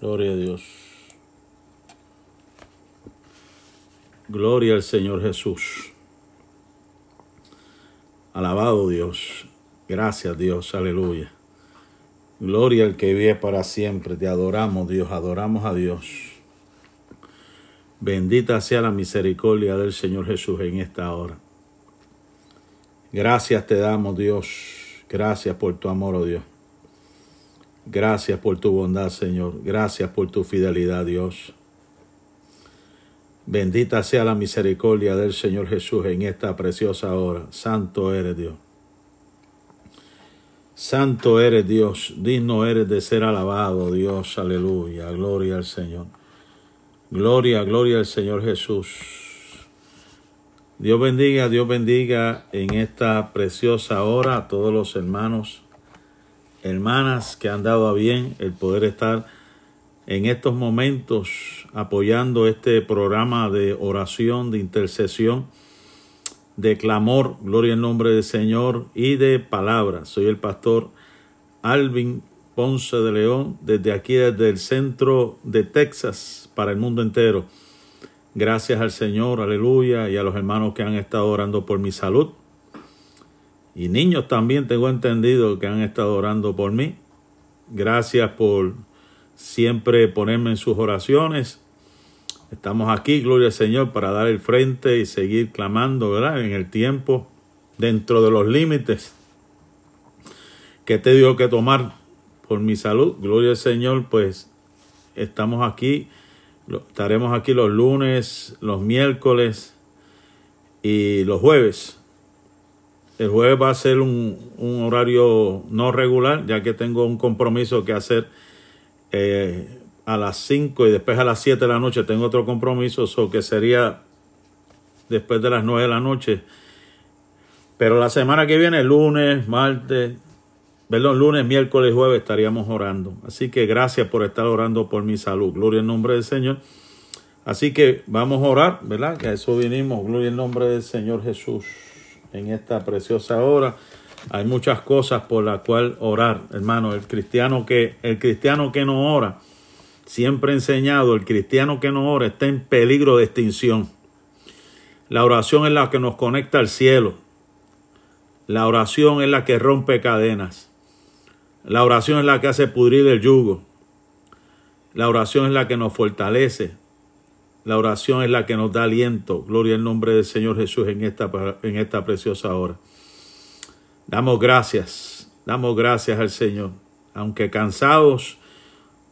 Gloria a Dios. Gloria al Señor Jesús. Alabado Dios. Gracias Dios. Aleluya. Gloria al que vive para siempre. Te adoramos Dios. Adoramos a Dios. Bendita sea la misericordia del Señor Jesús en esta hora. Gracias te damos Dios. Gracias por tu amor, oh Dios. Gracias por tu bondad, Señor. Gracias por tu fidelidad, Dios. Bendita sea la misericordia del Señor Jesús en esta preciosa hora. Santo eres Dios. Santo eres Dios. Digno eres de ser alabado, Dios. Aleluya. Gloria al Señor. Gloria, gloria al Señor Jesús. Dios bendiga, Dios bendiga en esta preciosa hora a todos los hermanos hermanas que han dado a bien el poder estar en estos momentos apoyando este programa de oración, de intercesión, de clamor, gloria en nombre del Señor y de palabra. Soy el pastor Alvin Ponce de León, desde aquí, desde el centro de Texas, para el mundo entero. Gracias al Señor, aleluya, y a los hermanos que han estado orando por mi salud y niños también tengo entendido que han estado orando por mí. Gracias por siempre ponerme en sus oraciones. Estamos aquí, gloria al Señor, para dar el frente y seguir clamando, ¿verdad? En el tiempo, dentro de los límites que te digo que tomar por mi salud. Gloria al Señor, pues estamos aquí, estaremos aquí los lunes, los miércoles y los jueves el jueves va a ser un, horario no regular, ya que tengo un compromiso que hacer eh, a las 5 y después a las 7 de la noche tengo otro compromiso, so que sería después de las 9 de la noche. Pero la semana que viene, lunes, martes, perdón, lunes, miércoles, jueves estaríamos orando. Así que gracias por estar orando por mi salud. Gloria en nombre del Señor. Así que vamos a orar, ¿verdad? Que a eso vinimos. Gloria en nombre del Señor Jesús en esta preciosa hora. Hay muchas cosas por las cuales orar, hermano. El cristiano que, el cristiano que no ora, siempre he enseñado, el cristiano que no ora está en peligro de extinción. La oración es la que nos conecta al cielo. La oración es la que rompe cadenas. La oración es la que hace pudrir el yugo. La oración es la que nos fortalece. La oración es la que nos da aliento. Gloria al nombre del Señor Jesús en esta, en esta preciosa hora. Damos gracias, damos gracias al Señor. Aunque cansados,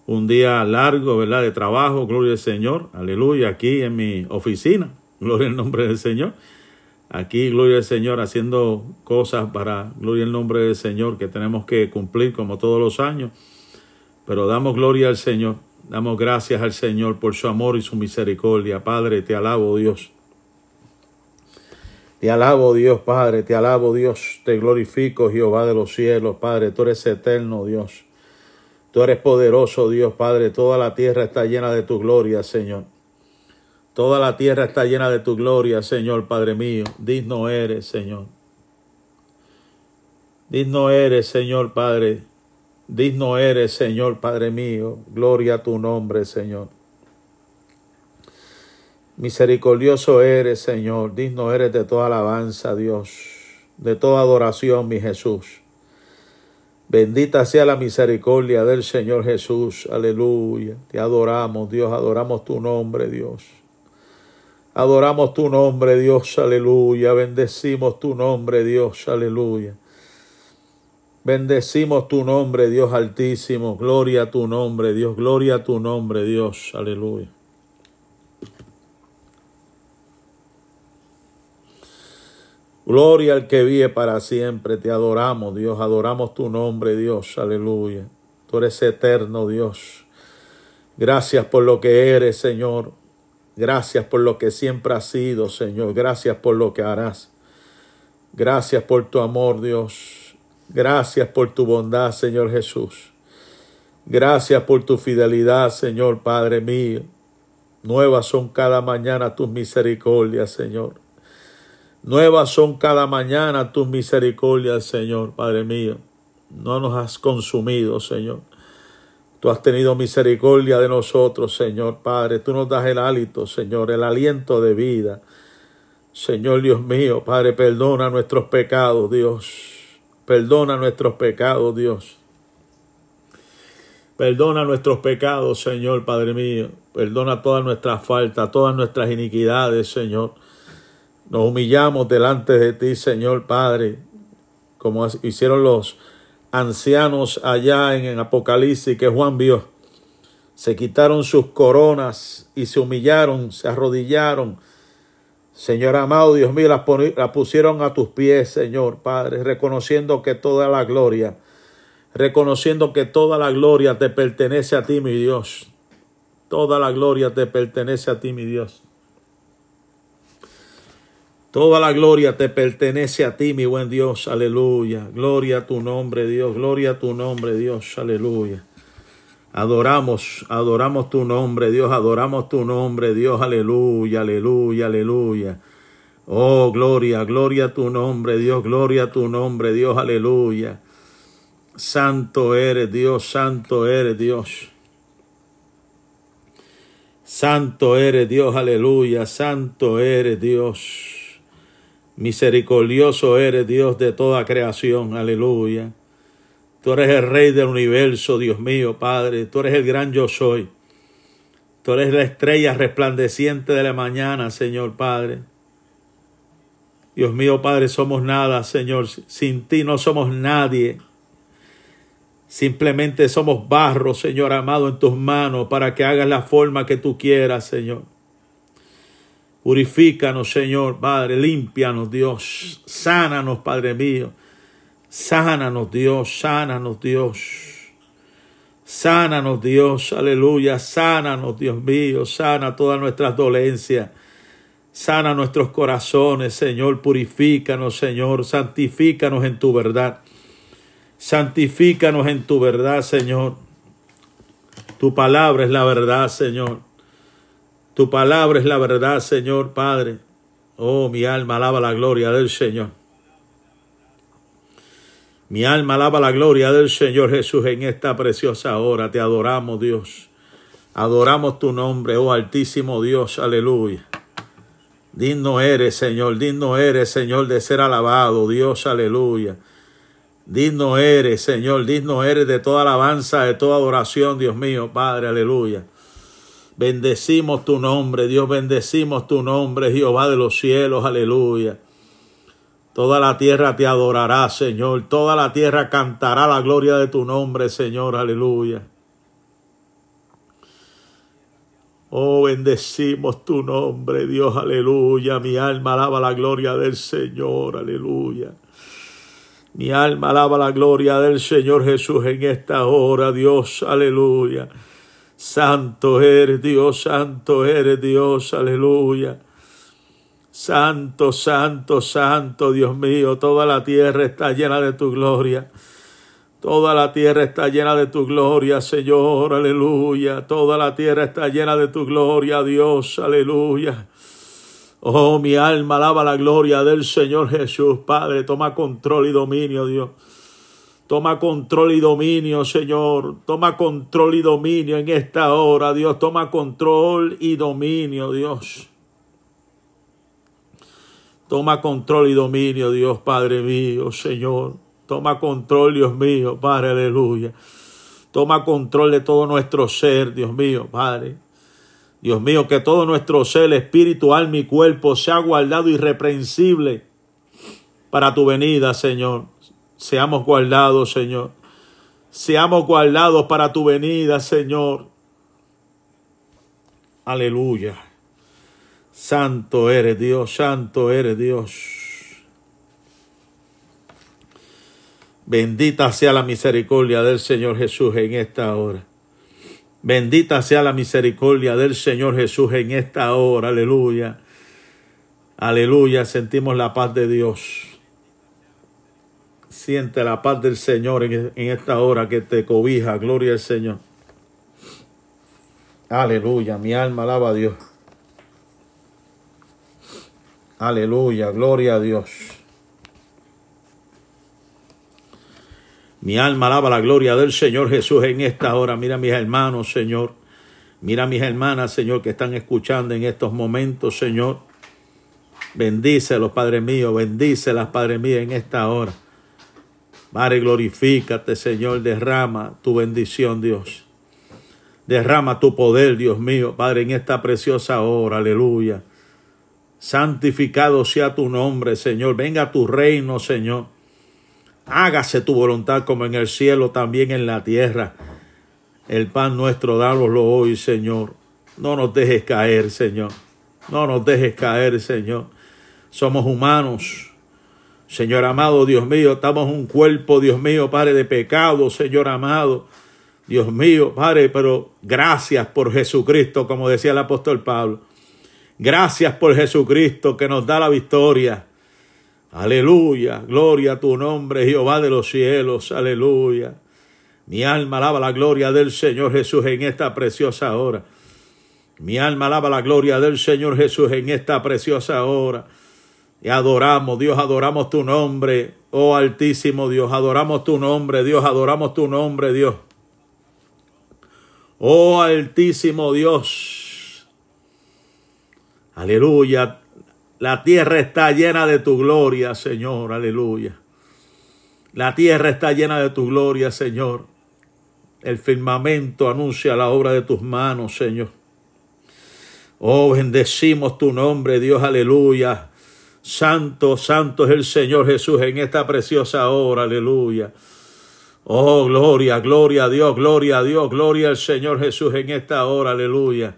un día largo, ¿verdad? De trabajo, gloria al Señor. Aleluya, aquí en mi oficina. Gloria al nombre del Señor. Aquí, gloria al Señor, haciendo cosas para, gloria al nombre del Señor, que tenemos que cumplir como todos los años. Pero damos gloria al Señor. Damos gracias al Señor por su amor y su misericordia. Padre, te alabo Dios. Te alabo Dios, Padre, te alabo Dios, te glorifico Jehová de los cielos, Padre, tú eres eterno Dios. Tú eres poderoso Dios, Padre, toda la tierra está llena de tu gloria, Señor. Toda la tierra está llena de tu gloria, Señor, Padre mío. Digno eres, Señor. Digno eres, Señor, Padre, Digno eres, Señor Padre mío, gloria a tu nombre, Señor. Misericordioso eres, Señor, digno eres de toda alabanza, Dios, de toda adoración, mi Jesús. Bendita sea la misericordia del Señor Jesús, aleluya. Te adoramos, Dios, adoramos tu nombre, Dios. Adoramos tu nombre, Dios, aleluya. Bendecimos tu nombre, Dios, aleluya. Bendecimos tu nombre, Dios altísimo. Gloria a tu nombre, Dios. Gloria a tu nombre, Dios. Aleluya. Gloria al que vive para siempre. Te adoramos, Dios. Adoramos tu nombre, Dios. Aleluya. Tú eres eterno, Dios. Gracias por lo que eres, Señor. Gracias por lo que siempre has sido, Señor. Gracias por lo que harás. Gracias por tu amor, Dios. Gracias por tu bondad, Señor Jesús. Gracias por tu fidelidad, Señor Padre mío. Nuevas son cada mañana tus misericordias, Señor. Nuevas son cada mañana tus misericordias, Señor Padre mío. No nos has consumido, Señor. Tú has tenido misericordia de nosotros, Señor Padre. Tú nos das el hálito, Señor, el aliento de vida. Señor Dios mío, Padre, perdona nuestros pecados, Dios. Perdona nuestros pecados, Dios. Perdona nuestros pecados, Señor Padre mío. Perdona todas nuestras faltas, todas nuestras iniquidades, Señor. Nos humillamos delante de ti, Señor Padre, como hicieron los ancianos allá en, Apocalipsis que Juan vio. Se quitaron sus coronas y se humillaron, se arrodillaron. Señor amado, Dios mío, las, las pusieron a tus pies, Señor Padre, reconociendo que toda la gloria, reconociendo que toda la gloria te pertenece a ti, mi Dios. Toda la gloria te pertenece a ti, mi Dios. Toda la gloria te pertenece a ti, mi buen Dios. Aleluya. Gloria a tu nombre, Dios. Gloria a tu nombre, Dios. Aleluya. Adoramos, adoramos tu nombre, Dios. Adoramos tu nombre, Dios. Aleluya, aleluya, aleluya. Oh, gloria, gloria a tu nombre, Dios. Gloria a tu nombre, Dios. Aleluya. Santo eres, Dios. Santo eres, Dios. Santo eres, Dios. Aleluya. Santo eres, Dios. Misericordioso eres Dios de toda creación, aleluya. Tú eres el Rey del universo, Dios mío, Padre. Tú eres el gran yo soy. Tú eres la estrella resplandeciente de la mañana, Señor Padre. Dios mío, Padre, somos nada, Señor. Sin ti no somos nadie. Simplemente somos barro, Señor amado, en tus manos para que hagas la forma que tú quieras, Señor. Purifícanos, Señor, Padre, límpianos, Dios, sánanos, Padre mío, sánanos, Dios, sánanos, Dios, sánanos, Dios, aleluya, sánanos, Dios mío, sana todas nuestras dolencias, sana nuestros corazones, Señor, purifícanos, Señor, santifícanos en tu verdad, santifícanos en tu verdad, Señor. Tu palabra es la verdad, Señor. Tu palabra es la verdad, Señor Padre. Oh, mi alma alaba la gloria del Señor. Mi alma alaba la gloria del Señor Jesús en esta preciosa hora. Te adoramos, Dios. Adoramos tu nombre, oh Altísimo Dios. Aleluya. Digno eres, Señor. Digno eres, Señor, de ser alabado. Dios, aleluya. Digno eres, Señor. Digno eres de toda alabanza, de toda adoración, Dios mío, Padre. Aleluya. Bendecimos tu nombre, Dios, bendecimos tu nombre, Jehová de los cielos, aleluya. Toda la tierra te adorará, Señor. Toda la tierra cantará la gloria de tu nombre, Señor, aleluya. Oh, bendecimos tu nombre, Dios, aleluya. Mi alma alaba la gloria del Señor, aleluya. Mi alma alaba la gloria del Señor Jesús en esta hora, Dios, aleluya. Santo eres Dios, santo eres Dios, aleluya. Santo, santo, santo, Dios mío, toda la tierra está llena de tu gloria. Toda la tierra está llena de tu gloria, Señor, aleluya. Toda la tierra está llena de tu gloria, Dios, aleluya. Oh, mi alma alaba la gloria del Señor Jesús, Padre, toma control y dominio, Dios. Toma control y dominio, Señor. Toma control y dominio en esta hora, Dios. Toma control y dominio, Dios. Toma control y dominio, Dios, Padre mío, Señor. Toma control, Dios mío, Padre, aleluya. Toma control de todo nuestro ser, Dios mío, Padre. Dios mío, que todo nuestro ser, espíritu, alma y cuerpo sea guardado irreprensible para tu venida, Señor. Seamos guardados, Señor. Seamos guardados para tu venida, Señor. Aleluya. Santo eres Dios, santo eres Dios. Bendita sea la misericordia del Señor Jesús en esta hora. Bendita sea la misericordia del Señor Jesús en esta hora. Aleluya. Aleluya. Sentimos la paz de Dios. Siente la paz del Señor en, esta hora que te cobija. Gloria al Señor. Aleluya. Mi alma alaba a Dios. Aleluya. Gloria a Dios. Mi alma alaba la gloria del Señor Jesús en esta hora. Mira mis hermanos, Señor. Mira mis hermanas, Señor, que están escuchando en estos momentos, Señor. Bendícelos, Padre mío. Bendícelas, Padre mío, en esta hora. Padre, glorifícate, Señor. Derrama tu bendición, Dios. Derrama tu poder, Dios mío, Padre, en esta preciosa hora. Aleluya. Santificado sea tu nombre, Señor. Venga tu reino, Señor. Hágase tu voluntad como en el cielo, también en la tierra. El pan nuestro, dánoslo hoy, Señor. No nos dejes caer, Señor. No nos dejes caer, Señor. Somos humanos. Señor amado, Dios mío, estamos un cuerpo, Dios mío, Padre, de pecado, Señor amado. Dios mío, Padre, pero gracias por Jesucristo, como decía el apóstol Pablo. Gracias por Jesucristo que nos da la victoria. Aleluya, gloria a tu nombre, Jehová de los cielos, aleluya. Mi alma alaba la gloria del Señor Jesús en esta preciosa hora. Mi alma alaba la gloria del Señor Jesús en esta preciosa hora. Y adoramos, Dios, adoramos tu nombre, oh altísimo Dios, adoramos tu nombre, Dios, adoramos tu nombre, Dios. Oh altísimo Dios. Aleluya. La tierra está llena de tu gloria, Señor. Aleluya. La tierra está llena de tu gloria, Señor. El firmamento anuncia la obra de tus manos, Señor. Oh, bendecimos tu nombre, Dios, aleluya. Santo, santo es el Señor Jesús en esta preciosa hora, aleluya. Oh, gloria, gloria a Dios, gloria a Dios, gloria al Señor Jesús en esta hora, aleluya.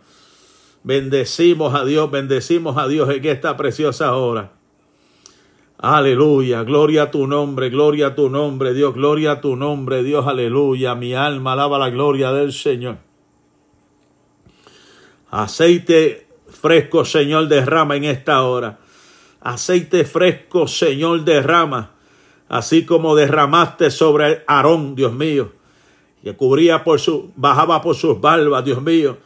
Bendecimos a Dios, bendecimos a Dios en esta preciosa hora. Aleluya, gloria a tu nombre, gloria a tu nombre, Dios, gloria a tu nombre, Dios, aleluya. Mi alma alaba la gloria del Señor. Aceite fresco, Señor, derrama en esta hora. Aceite fresco, Señor, derrama. Así como derramaste sobre Aarón, Dios mío, que cubría por su, bajaba por sus barbas, Dios mío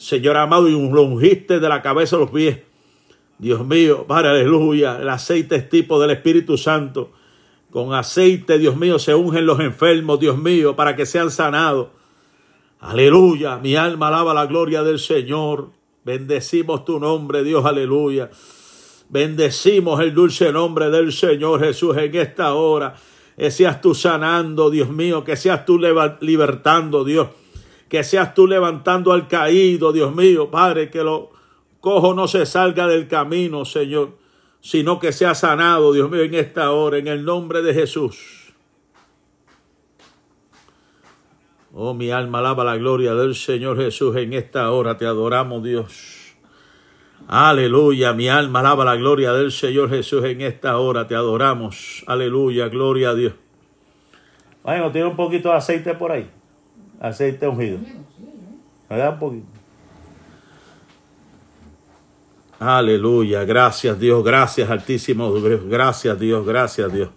Señor amado, y ungiste de la cabeza a los pies. Dios mío, Padre, aleluya. El aceite es tipo del Espíritu Santo. Con aceite, Dios mío, se ungen los enfermos, Dios mío, para que sean sanados. Aleluya. Mi alma alaba la gloria del Señor. Bendecimos tu nombre, Dios, aleluya. Bendecimos el dulce nombre del Señor Jesús en esta hora. Que seas tú sanando, Dios mío, que seas tú libertando, Dios que seas tú levantando al caído, Dios mío, Padre, que lo cojo no se salga del camino, Señor, sino que sea sanado, Dios mío, en esta hora, en el nombre de Jesús. Oh, mi alma alaba la gloria del Señor Jesús en esta hora, te adoramos, Dios. Aleluya, mi alma alaba la gloria del Señor Jesús en esta hora, te adoramos. Aleluya, gloria a Dios. Bueno, tiene un poquito de aceite por ahí aceite ungido. ¿Verdad? Un poquito. Aleluya, gracias Dios, gracias Altísimo, gracias Dios, gracias Dios.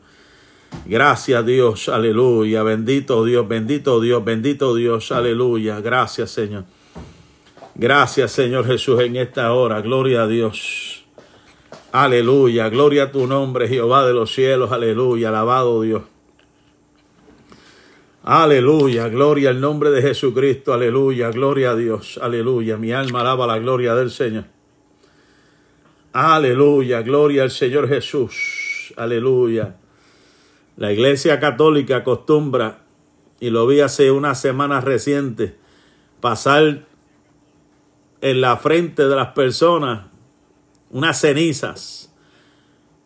Gracias Dios, aleluya, bendito Dios, bendito Dios, bendito Dios, aleluya, gracias Señor. Gracias Señor Jesús en esta hora, gloria a Dios. Aleluya, gloria a tu nombre Jehová de los cielos, aleluya, alabado Dios. Aleluya, gloria al nombre de Jesucristo, aleluya, gloria a Dios, aleluya. Mi alma alaba la gloria del Señor. Aleluya, gloria al Señor Jesús, aleluya. La iglesia católica acostumbra, y lo vi hace unas semanas recientes, pasar en la frente de las personas unas cenizas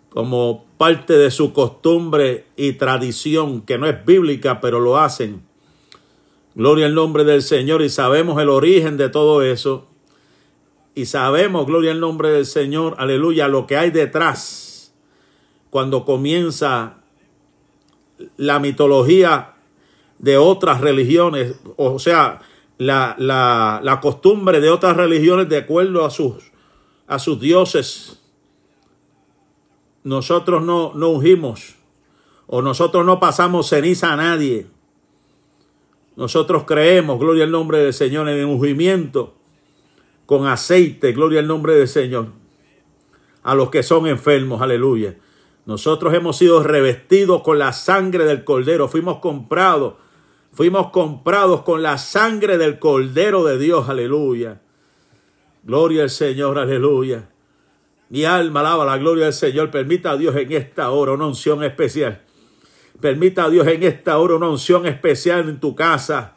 como parte de su costumbre y tradición, que no es bíblica, pero lo hacen. Gloria al nombre del Señor y sabemos el origen de todo eso. Y sabemos, gloria al nombre del Señor, aleluya, lo que hay detrás cuando comienza la mitología de otras religiones, o sea, la, la, la costumbre de otras religiones de acuerdo a sus, a sus dioses nosotros no, no ungimos o nosotros no pasamos ceniza a nadie. Nosotros creemos, gloria al nombre del Señor, en el ungimiento con aceite, gloria al nombre del Señor, a los que son enfermos, aleluya. Nosotros hemos sido revestidos con la sangre del Cordero. Fuimos comprados. Fuimos comprados con la sangre del Cordero de Dios. Aleluya. Gloria al Señor. Aleluya. Mi alma alaba la gloria del Señor. Permita a Dios en esta hora una unción especial. Permita a Dios en esta hora una unción especial en tu casa,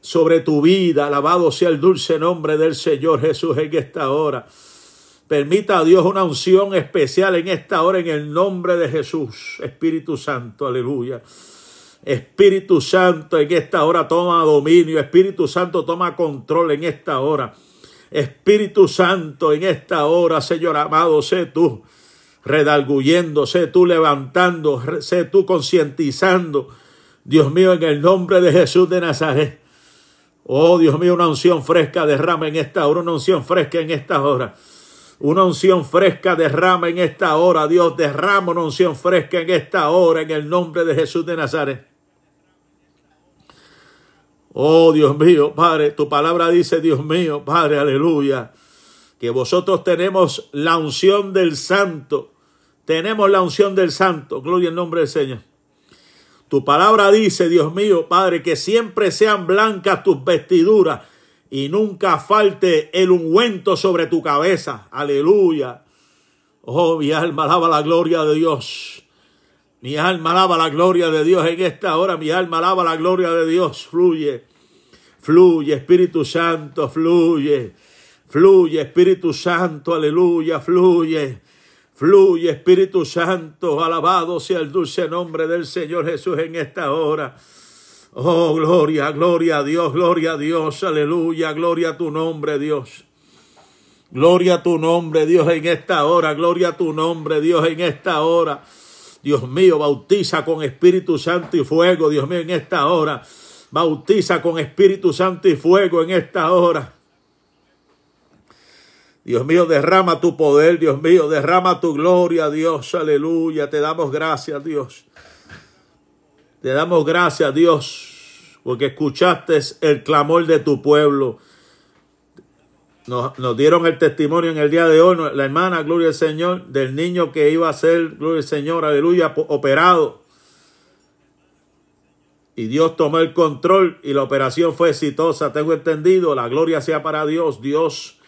sobre tu vida. Alabado sea el dulce nombre del Señor Jesús en esta hora. Permita a Dios una unción especial en esta hora en el nombre de Jesús. Espíritu Santo, aleluya. Espíritu Santo en esta hora toma dominio. Espíritu Santo toma control en esta hora. Espíritu Santo en esta hora, Señor amado, sé tú redalguyendo, sé tú levantando, sé tú concientizando. Dios mío, en el nombre de Jesús de Nazaret. Oh Dios mío, una unción fresca derrama en esta hora, una unción fresca en esta hora. Una unción fresca derrama en esta hora. Dios derrama una unción fresca en esta hora en el nombre de Jesús de Nazaret. Oh Dios mío, Padre, tu palabra dice, Dios mío, Padre, aleluya, que vosotros tenemos la unción del Santo. Tenemos la unción del Santo. Gloria al nombre del Señor. Tu palabra dice, Dios mío, Padre, que siempre sean blancas tus vestiduras y nunca falte el ungüento sobre tu cabeza. Aleluya. Oh, mi alma alaba la gloria de Dios. Mi alma alaba la gloria de Dios en esta hora. Mi alma alaba la gloria de Dios. Fluye. Fluye, Espíritu Santo, fluye. Fluye, Espíritu Santo, aleluya, fluye. Fluye, Espíritu Santo, alabado sea el dulce nombre del Señor Jesús en esta hora. Oh, gloria, gloria a Dios, gloria a Dios, aleluya, gloria a tu nombre, Dios. Gloria a tu nombre, Dios, en esta hora, gloria a tu nombre, Dios, en esta hora. Dios mío, bautiza con Espíritu Santo y fuego, Dios mío, en esta hora. Bautiza con Espíritu Santo y fuego en esta hora. Dios mío, derrama tu poder, Dios mío, derrama tu gloria, Dios, aleluya. Te damos gracias, Dios. Te damos gracias, Dios, porque escuchaste el clamor de tu pueblo. Nos, dieron el testimonio en el día de hoy, la hermana, gloria al Señor, del niño que iba a ser, gloria al Señor, aleluya, operado. Y Dios tomó el control y la operación fue exitosa, tengo entendido, la gloria sea para Dios. Dios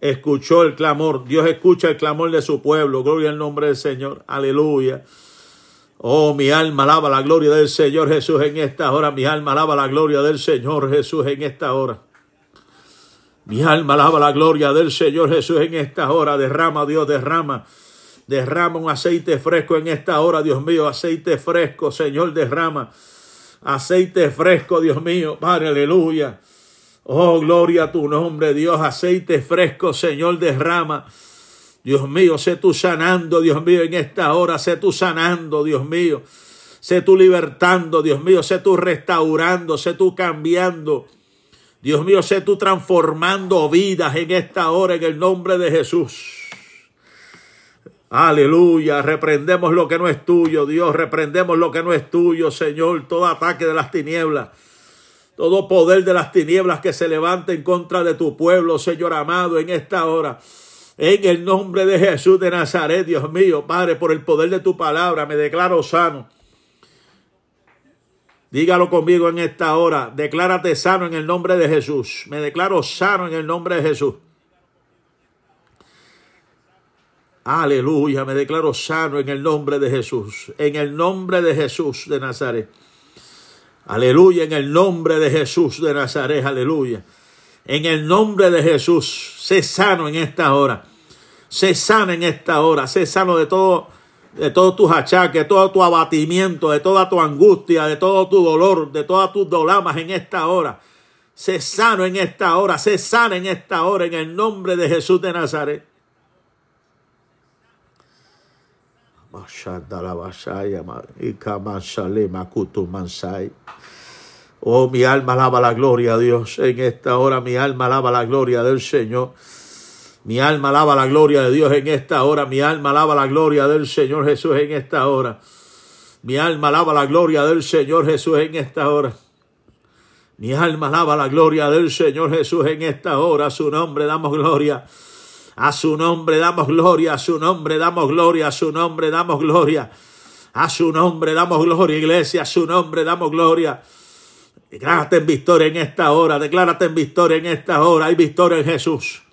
escuchó el clamor, Dios escucha el clamor de su pueblo, gloria al nombre del Señor, aleluya. Oh, mi alma alaba la gloria del Señor Jesús en esta hora. Mi alma alaba la gloria del Señor Jesús en esta hora. Mi alma alaba la gloria del Señor Jesús en esta hora. Derrama, Dios, derrama. Derrama un aceite fresco en esta hora, Dios mío. Aceite fresco, Señor, derrama. Aceite fresco, Dios mío. Padre, aleluya. Oh, gloria a tu nombre, Dios. Aceite fresco, Señor, derrama. Dios mío, sé tú sanando, Dios mío, en esta hora, sé tú sanando, Dios mío. Sé tú libertando, Dios mío, sé tú restaurando, sé tú cambiando. Dios mío, sé tú transformando vidas en esta hora en el nombre de Jesús. Aleluya, reprendemos lo que no es tuyo, Dios, reprendemos lo que no es tuyo, Señor, todo ataque de las tinieblas, todo poder de las tinieblas que se levante en contra de tu pueblo, Señor amado, en esta hora. En el nombre de Jesús de Nazaret, Dios mío, Padre, por el poder de tu palabra, me declaro sano. Dígalo conmigo en esta hora. Declárate sano en el nombre de Jesús. Me declaro sano en el nombre de Jesús. Aleluya, me declaro sano en el nombre de Jesús. En el nombre de Jesús de Nazaret. Aleluya, en el nombre de Jesús de Nazaret. Aleluya. En el nombre de Jesús, sé sano en esta hora. Sé sano en esta hora. Sé sano de todo, de todos tus achaques, de todo tu abatimiento, de toda tu angustia, de todo tu dolor, de todas tus dolamas en esta hora. Sé sano en esta hora. Sé sano en esta hora en el nombre de Jesús de Nazaret. Oh, mi alma alaba la gloria a Dios. En esta hora mi alma alaba la gloria del Señor. Mi alma alaba la gloria de Dios en esta hora. Mi alma alaba la gloria del Señor Jesús en esta hora. Mi alma alaba la gloria del Señor Jesús en esta hora. Mi alma alaba la gloria del Señor Jesús en esta hora. Su nombre damos gloria. A su nombre damos gloria, a su nombre damos gloria, a su nombre damos gloria. A su nombre damos gloria, iglesia, a su nombre damos gloria. Declárate en victoria en esta hora, declárate en victoria en esta hora. Hay victoria en Jesús.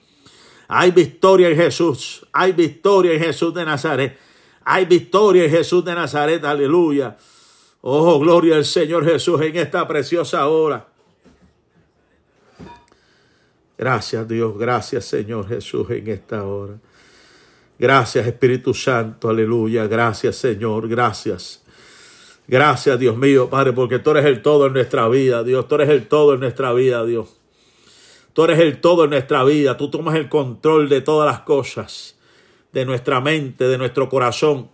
Hay victoria en Jesús. Hay victoria en Jesús de Nazaret. Hay victoria en Jesús de Nazaret. Aleluya. Oh, gloria al Señor Jesús en esta preciosa hora. Gracias Dios, gracias Señor Jesús en esta hora. Gracias Espíritu Santo, aleluya. Gracias Señor, gracias. Gracias Dios mío, Padre, porque tú eres el todo en nuestra vida, Dios. Tú eres el todo en nuestra vida, Dios. Tú eres el todo en nuestra vida. Tú tomas el control de todas las cosas, de nuestra mente, de nuestro corazón,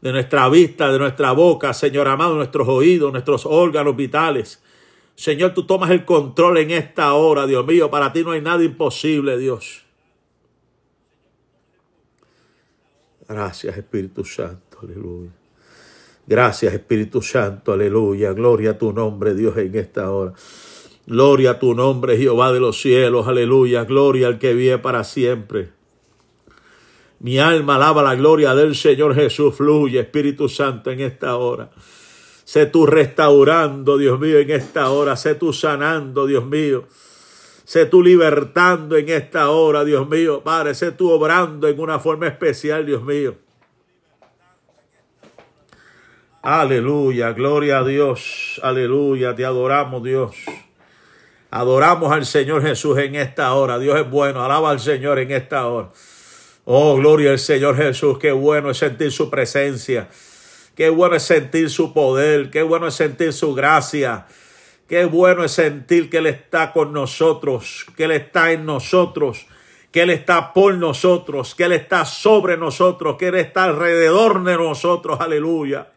de nuestra vista, de nuestra boca, Señor amado, nuestros oídos, nuestros órganos vitales. Señor, tú tomas el control en esta hora, Dios mío. Para ti no hay nada imposible, Dios. Gracias, Espíritu Santo, aleluya. Gracias, Espíritu Santo, aleluya. Gloria a tu nombre, Dios, en esta hora. Gloria a tu nombre, Jehová de los cielos, aleluya. Gloria al que vive para siempre. Mi alma alaba la gloria del Señor Jesús. Fluye, Espíritu Santo, en esta hora. Sé tú restaurando, Dios mío, en esta hora. Sé tú sanando, Dios mío. Sé tú libertando en esta hora, Dios mío. Padre, sé tú obrando en una forma especial, Dios mío. Aleluya, gloria a Dios. Aleluya, te adoramos, Dios. Adoramos al Señor Jesús en esta hora. Dios es bueno. Alaba al Señor en esta hora. Oh, gloria al Señor Jesús. Qué bueno es sentir su presencia. Qué bueno es sentir su poder. Qué bueno es sentir su gracia. Qué bueno es sentir que Él está con nosotros. Que Él está en nosotros. Que Él está por nosotros. Que Él está sobre nosotros. Que Él está alrededor de nosotros. Aleluya.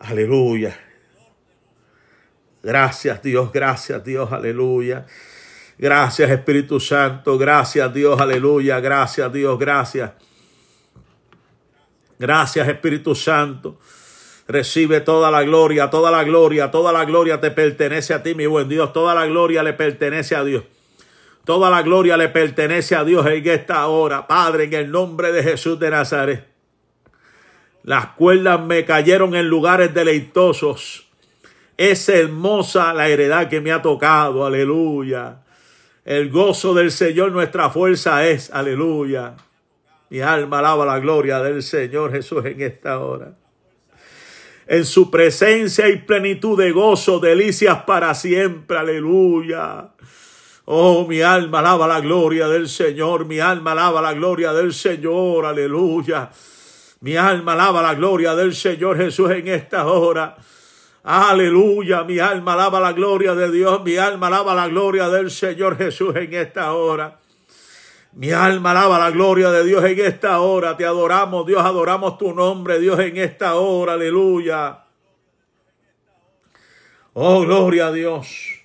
Aleluya. Gracias Dios, gracias Dios, aleluya. Gracias Espíritu Santo, gracias Dios, aleluya, gracias Dios, gracias. Gracias Espíritu Santo. Recibe toda la gloria, toda la gloria, toda la gloria te pertenece a ti, mi buen Dios. Toda la gloria le pertenece a Dios. Toda la gloria le pertenece a Dios en esta hora. Padre, en el nombre de Jesús de Nazaret. Las cuerdas me cayeron en lugares deleitosos. Es hermosa la heredad que me ha tocado, aleluya. El gozo del Señor nuestra fuerza es, aleluya. Mi alma alaba la gloria del Señor Jesús en esta hora. En su presencia hay plenitud de gozo, delicias para siempre, aleluya. Oh, mi alma alaba la gloria del Señor, mi alma alaba la gloria del Señor, aleluya. Mi alma alaba la gloria del Señor Jesús en esta hora. Aleluya, mi alma alaba la gloria de Dios, mi alma alaba la gloria del Señor Jesús en esta hora. Mi alma alaba la gloria de Dios en esta hora. Te adoramos, Dios, adoramos tu nombre, Dios, en esta hora. Aleluya. Oh, gloria a Dios.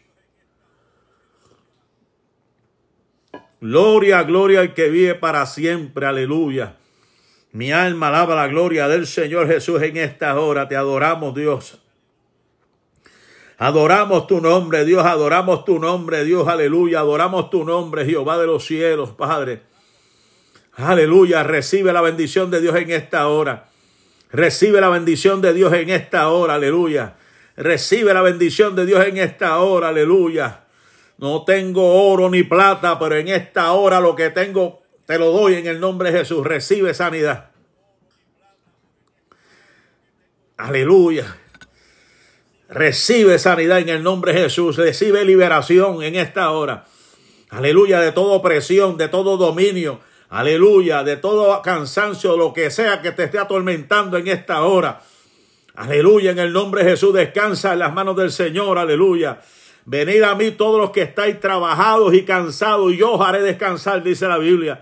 Gloria, gloria al que vive para siempre. Aleluya. Mi alma alaba la gloria del Señor Jesús en esta hora. Te adoramos, Dios. Adoramos tu nombre, Dios, adoramos tu nombre, Dios, aleluya, adoramos tu nombre, Jehová de los cielos, Padre. Aleluya, recibe la bendición de Dios en esta hora. Recibe la bendición de Dios en esta hora, aleluya. Recibe la bendición de Dios en esta hora, aleluya. No tengo oro ni plata, pero en esta hora lo que tengo te lo doy en el nombre de Jesús. Recibe sanidad. Aleluya. Recibe sanidad en el nombre de Jesús. Recibe liberación en esta hora. Aleluya, de toda opresión, de todo dominio. Aleluya, de todo cansancio, lo que sea que te esté atormentando en esta hora. Aleluya, en el nombre de Jesús, descansa en las manos del Señor. Aleluya. Venid a mí todos los que estáis trabajados y cansados, y yo os haré descansar, dice la Biblia.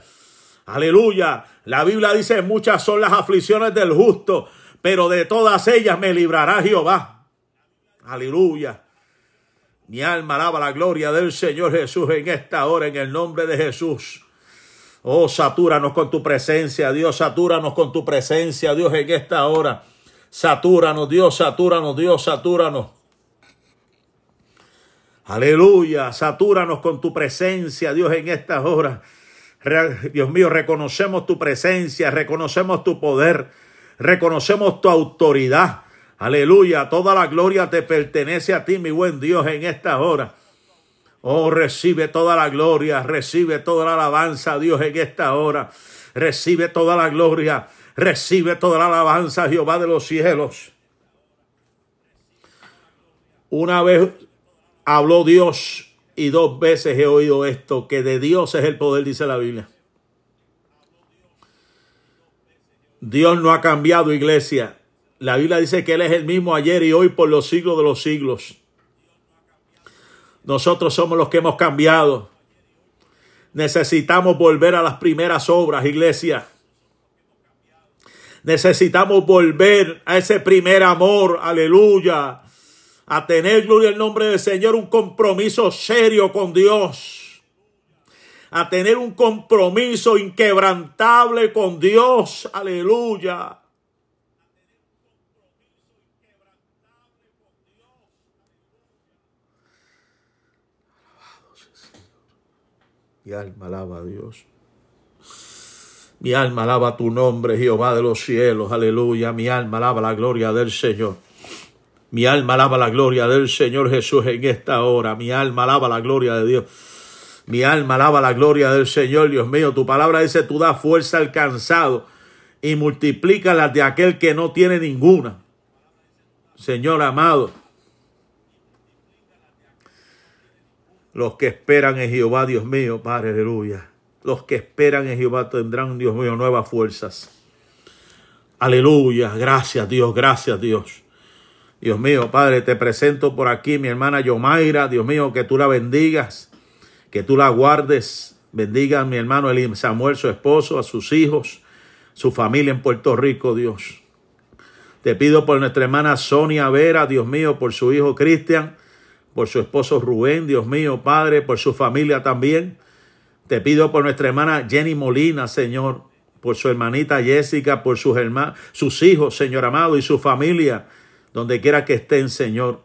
Aleluya. La Biblia dice, muchas son las aflicciones del justo, pero de todas ellas me librará Jehová. Aleluya. Mi alma alaba la gloria del Señor Jesús en esta hora, en el nombre de Jesús. Oh, satúranos con tu presencia, Dios, satúranos con tu presencia, Dios, en esta hora. Satúranos, Dios, satúranos, Dios, satúranos. Aleluya, satúranos con tu presencia, Dios, en estas horas. Dios mío, reconocemos tu presencia, reconocemos tu poder, reconocemos tu autoridad. Aleluya, toda la gloria te pertenece a ti, mi buen Dios, en estas horas. Oh, recibe toda la gloria, recibe toda la alabanza, Dios, en esta hora. Recibe toda la gloria, recibe toda la alabanza, Jehová de los cielos. Una vez habló Dios y dos veces he oído esto, que de Dios es el poder, dice la Biblia. Dios no ha cambiado, iglesia. La Biblia dice que Él es el mismo ayer y hoy por los siglos de los siglos. Nosotros somos los que hemos cambiado. Necesitamos volver a las primeras obras, iglesia. Necesitamos volver a ese primer amor, aleluya a tener, gloria al nombre del Señor, un compromiso serio con Dios. A tener un compromiso inquebrantable con Dios. Aleluya. Mi alma alaba a Dios. Mi alma alaba tu nombre, Jehová de los cielos. Aleluya. Mi alma alaba la gloria del Señor. Mi alma alaba la gloria del Señor Jesús en esta hora. Mi alma alaba la gloria de Dios. Mi alma alaba la gloria del Señor, Dios mío. Tu palabra dice, tú das fuerza al cansado y multiplica las de aquel que no tiene ninguna. Señor amado, los que esperan en Jehová, Dios mío, Padre, aleluya. Los que esperan en Jehová tendrán, Dios mío, nuevas fuerzas. Aleluya, gracias Dios, gracias Dios. Dios mío, Padre, te presento por aquí mi hermana Yomaira. Dios mío, que tú la bendigas, que tú la guardes. Bendiga a mi hermano Elim Samuel, su esposo, a sus hijos, su familia en Puerto Rico, Dios. Te pido por nuestra hermana Sonia Vera, Dios mío, por su hijo Cristian, por su esposo Rubén, Dios mío, Padre, por su familia también. Te pido por nuestra hermana Jenny Molina, Señor, por su hermanita Jessica, por sus hermanos, sus hijos, Señor amado, y su familia donde quiera que estén, Señor.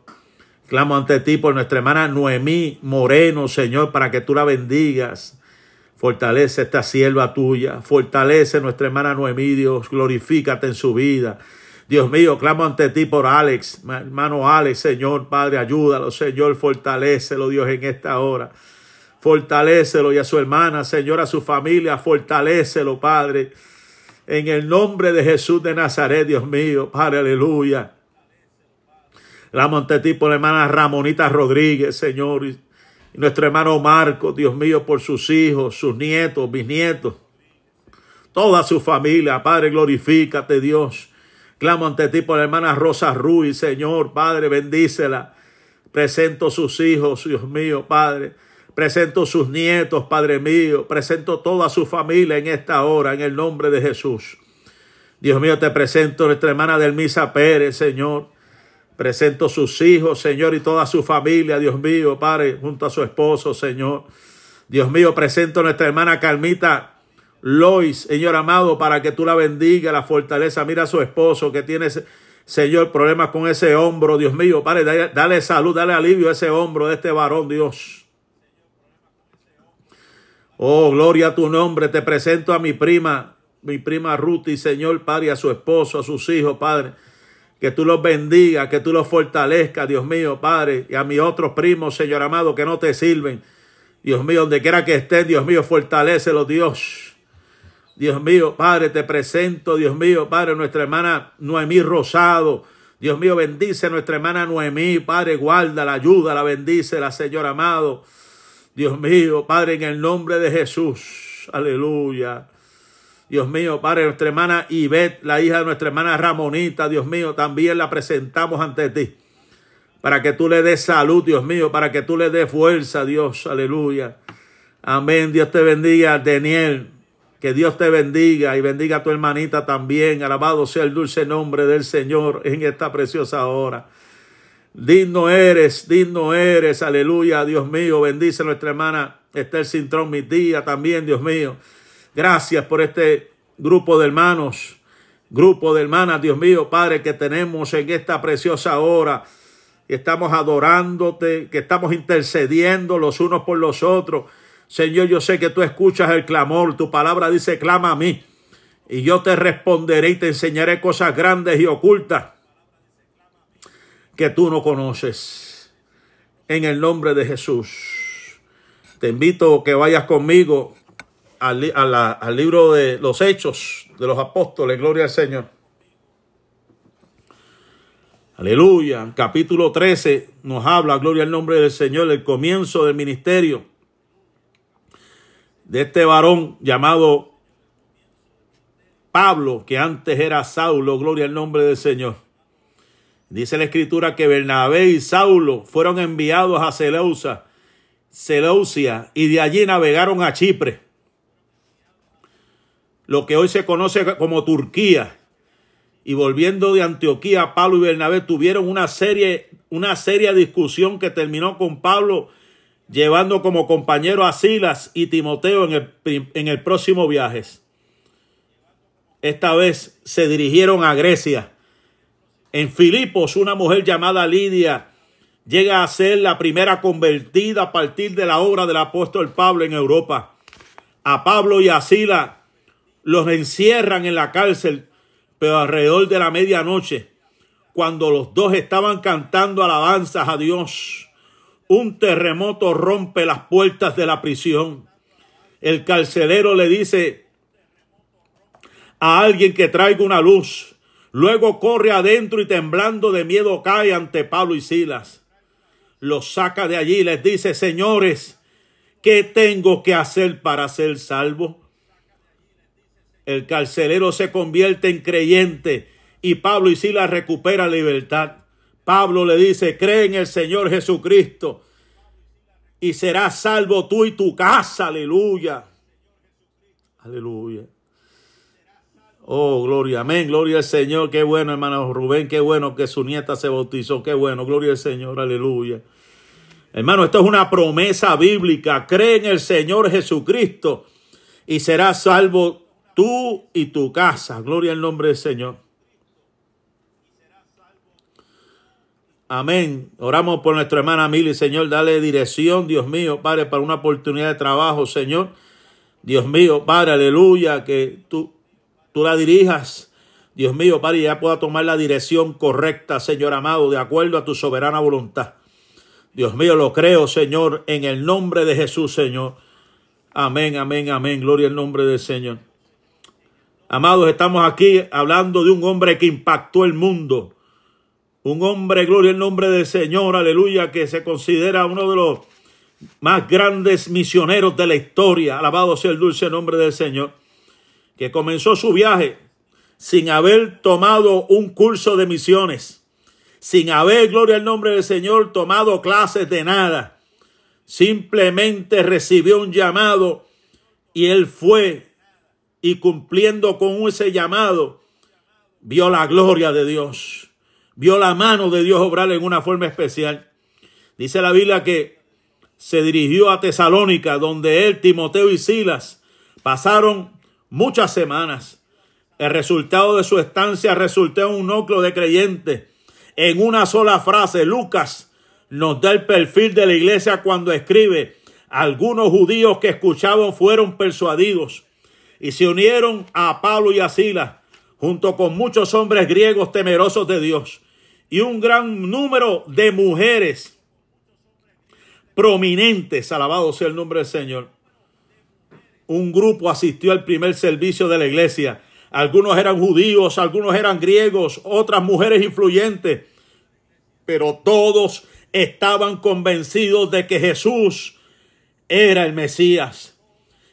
Clamo ante ti por nuestra hermana Noemí Moreno, Señor, para que tú la bendigas. Fortalece esta sierva tuya. Fortalece nuestra hermana Noemí, Dios. Glorifícate en su vida. Dios mío, clamo ante ti por Alex, hermano Alex, Señor, Padre, ayúdalo, Señor, fortalecelo, Dios, en esta hora. Fortalecelo y a su hermana, Señor, a su familia, fortalecelo, Padre. En el nombre de Jesús de Nazaret, Dios mío, Padre, aleluya. La Montetipo, la hermana Ramonita Rodríguez, Señor. Y nuestro hermano Marco, Dios mío, por sus hijos, sus nietos, bisnietos. Toda su familia, Padre, glorifícate, Dios. Clamo ante ti por la hermana Rosa Ruiz, Señor, Padre, bendícela. Presento sus hijos, Dios mío, Padre. Presento sus nietos, Padre mío. Presento toda su familia en esta hora, en el nombre de Jesús. Dios mío, te presento nuestra hermana Delmisa Pérez, Señor. Presento sus hijos, Señor, y toda su familia, Dios mío, Padre, junto a su esposo, Señor. Dios mío, presento a nuestra hermana Carmita Lois, Señor amado, para que tú la bendiga, la fortaleza. Mira a su esposo que tiene, Señor, problemas con ese hombro, Dios mío, Padre, dale, salud, dale alivio a ese hombro de este varón, Dios. Oh, gloria a tu nombre. Te presento a mi prima, mi prima Ruti, Señor, Padre, a su esposo, a sus hijos, Padre. Que tú los bendiga, que tú los fortalezcas, Dios mío, Padre, y a mis otros primos, Señor amado, que no te sirven. Dios mío, donde quiera que estén, Dios mío, fortalecelo, Dios. Dios mío, Padre, te presento, Dios mío, Padre, nuestra hermana Noemí Rosado. Dios mío, bendice a nuestra hermana Noemí, Padre, guarda, la ayuda, la bendice, la Señor amado. Dios mío, Padre, en el nombre de Jesús. Aleluya. Dios mío, Padre, nuestra hermana Ivette, la hija de nuestra hermana Ramonita, Dios mío, también la presentamos ante ti. Para que tú le des salud, Dios mío, para que tú le des fuerza, Dios, aleluya. Amén, Dios te bendiga, Daniel. Que Dios te bendiga y bendiga a tu hermanita también. Alabado sea el dulce nombre del Señor en esta preciosa hora. Digno eres, digno eres, aleluya, Dios mío. Bendice a nuestra hermana Esther Cintrón, mi tía también, Dios mío. Gracias por este grupo de hermanos, grupo de hermanas, Dios mío, Padre, que tenemos en esta preciosa hora. estamos adorándote, que estamos intercediendo los unos por los otros. Señor, yo sé que tú escuchas el clamor, tu palabra dice, clama a mí, y yo te responderé y te enseñaré cosas grandes y ocultas que tú no conoces. En el nombre de Jesús. Te invito a que vayas conmigo al, al libro de los Hechos de los Apóstoles. Gloria al Señor. Aleluya. Capítulo 13 nos habla, gloria al nombre del Señor, el comienzo del ministerio de este varón llamado Pablo, que antes era Saulo, gloria al nombre del Señor. Dice la escritura que Bernabé y Saulo fueron enviados a Seleucia, y de allí navegaron a Chipre, lo que hoy se conoce como Turquía. Y volviendo de Antioquía, Pablo y Bernabé tuvieron una serie, una seria discusión que terminó con Pablo llevando como compañero a Silas y Timoteo en el, en el próximo viaje. Esta vez se dirigieron a Grecia en Filipos, una mujer llamada Lidia llega a ser la primera convertida a partir de la obra del apóstol Pablo en Europa. A Pablo y a Sila los encierran en la cárcel, pero alrededor de la medianoche, cuando los dos estaban cantando alabanzas a Dios, un terremoto rompe las puertas de la prisión. El carcelero le dice a alguien que traiga una luz. Luego corre adentro y temblando de miedo cae ante Pablo y Silas. Los saca de allí y les dice, señores, ¿qué tengo que hacer para ser salvo? El carcelero se convierte en creyente y Pablo y Silas recuperan libertad. Pablo le dice, cree en el Señor Jesucristo y serás salvo tú y tu casa. Aleluya. Aleluya. Oh, gloria, amén, gloria al Señor. Qué bueno, hermano Rubén, qué bueno que su nieta se bautizó. Qué bueno, gloria al Señor, aleluya. Hermano, esto es una promesa bíblica. Cree en el Señor Jesucristo y serás salvo tú y tu casa. Gloria al nombre del Señor. Amén. Oramos por nuestra hermana Mili, Señor. Dale dirección, Dios mío, Padre, para una oportunidad de trabajo, Señor. Dios mío, Padre, aleluya, que tú tú la dirijas. Dios mío, Padre, ya pueda tomar la dirección correcta, Señor amado, de acuerdo a tu soberana voluntad. Dios mío, lo creo, Señor, en el nombre de Jesús, Señor. Amén, amén, amén. Gloria al nombre del Señor. Amados, estamos aquí hablando de un hombre que impactó el mundo. Un hombre, gloria al nombre del Señor, aleluya, que se considera uno de los más grandes misioneros de la historia. Alabado sea el dulce nombre del Señor que comenzó su viaje sin haber tomado un curso de misiones, sin haber, gloria al nombre del Señor, tomado clases de nada. Simplemente recibió un llamado y él fue y cumpliendo con ese llamado, vio la gloria de Dios, vio la mano de Dios obrar en una forma especial. Dice la Biblia que se dirigió a Tesalónica, donde él, Timoteo y Silas pasaron muchas semanas. El resultado de su estancia resultó un núcleo de creyentes. En una sola frase, Lucas nos da el perfil de la iglesia cuando escribe, algunos judíos que escuchaban fueron persuadidos y se unieron a Pablo y a Silas, junto con muchos hombres griegos temerosos de Dios y un gran número de mujeres prominentes, alabado sea el nombre del Señor, un grupo asistió al primer servicio de la iglesia. Algunos eran judíos, algunos eran griegos, otras mujeres influyentes, pero todos estaban convencidos de que Jesús era el Mesías.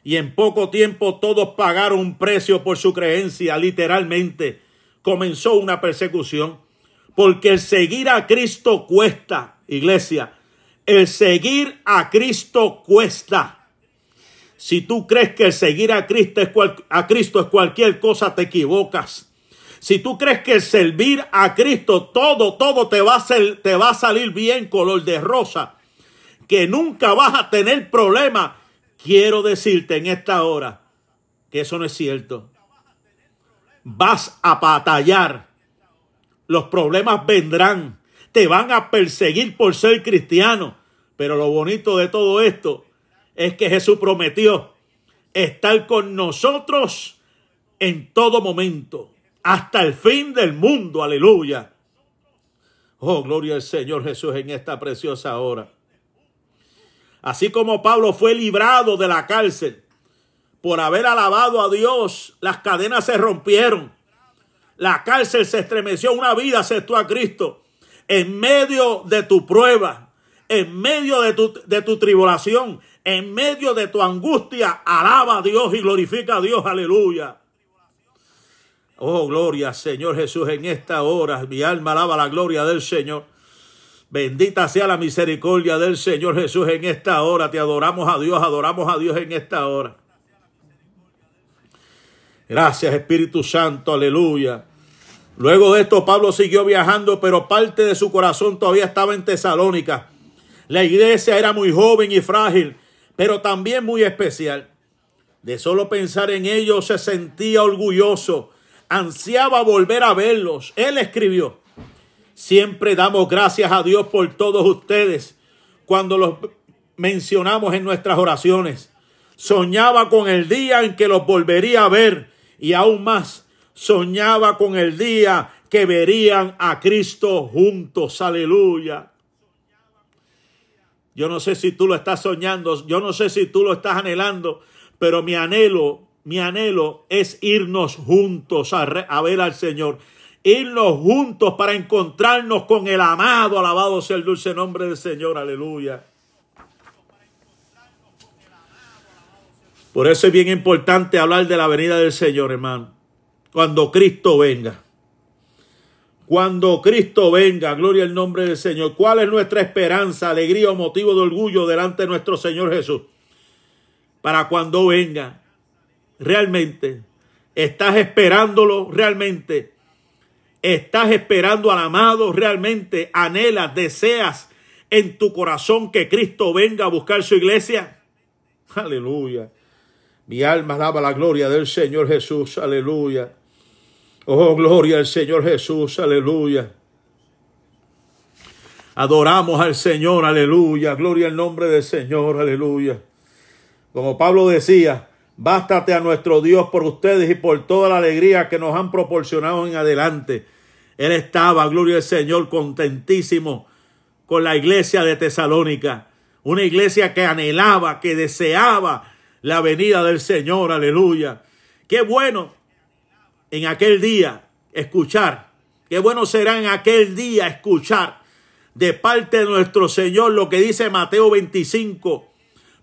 Y en poco tiempo todos pagaron un precio por su creencia, literalmente. Comenzó una persecución, porque el seguir a Cristo cuesta, iglesia. El seguir a Cristo cuesta. Si tú crees que el seguir a Cristo es, a Cristo es cualquier cosa, te equivocas. Si tú crees que el servir a Cristo todo, todo te va, a te va a salir bien color de rosa, que nunca vas a tener problema, quiero decirte en esta hora que eso no es cierto. Vas a batallar. Los problemas vendrán. te van a perseguir por ser cristiano. Pero lo bonito de todo esto es que Jesús prometió estar con nosotros en todo momento, hasta el fin del mundo. Aleluya. Oh, gloria al Señor Jesús en esta preciosa hora. Así como Pablo fue librado de la cárcel por haber alabado a Dios, las cadenas se rompieron. La cárcel se estremeció, una vida aceptó a Cristo. En medio de tu prueba, en medio de tu, de tu tribulación, en medio de tu angustia, alaba a Dios y glorifica a Dios. Aleluya. Oh, gloria, Señor Jesús, en esta hora. Mi alma alaba la gloria del Señor. Bendita sea la misericordia del Señor Jesús en esta hora. Te adoramos a Dios, adoramos a Dios en esta hora. Gracias Espíritu Santo, aleluya. Luego de esto Pablo siguió viajando, pero parte de su corazón todavía estaba en Tesalónica. La iglesia era muy joven y frágil, pero también muy especial. De solo pensar en ellos se sentía orgulloso, ansiaba volver a verlos. Él escribió, siempre damos gracias a Dios por todos ustedes cuando los mencionamos en nuestras oraciones. Soñaba con el día en que los volvería a ver y aún más soñaba con el día que verían a Cristo juntos. Aleluya. Yo no sé si tú lo estás soñando, yo no sé si tú lo estás anhelando, pero mi anhelo, mi anhelo es irnos juntos a, a ver al Señor. Irnos juntos para encontrarnos con el amado, alabado sea el dulce nombre del Señor, aleluya. Por eso es bien importante hablar de la venida del Señor, hermano. Cuando Cristo venga. Cuando Cristo venga, gloria al nombre del Señor. ¿Cuál es nuestra esperanza, alegría o motivo de orgullo delante de nuestro Señor Jesús? Para cuando venga, realmente, estás esperándolo realmente. Estás esperando al amado realmente. Anhelas, deseas en tu corazón que Cristo venga a buscar su iglesia. Aleluya. Mi alma alaba la gloria del Señor Jesús. Aleluya. Oh, gloria al Señor Jesús, aleluya. Adoramos al Señor, aleluya. Gloria al nombre del Señor, aleluya. Como Pablo decía, bástate a nuestro Dios por ustedes y por toda la alegría que nos han proporcionado en adelante. Él estaba, gloria al Señor, contentísimo con la iglesia de Tesalónica. Una iglesia que anhelaba, que deseaba la venida del Señor, aleluya. Qué bueno en aquel día escuchar. Qué bueno será en aquel día escuchar de parte de nuestro Señor lo que dice Mateo 25,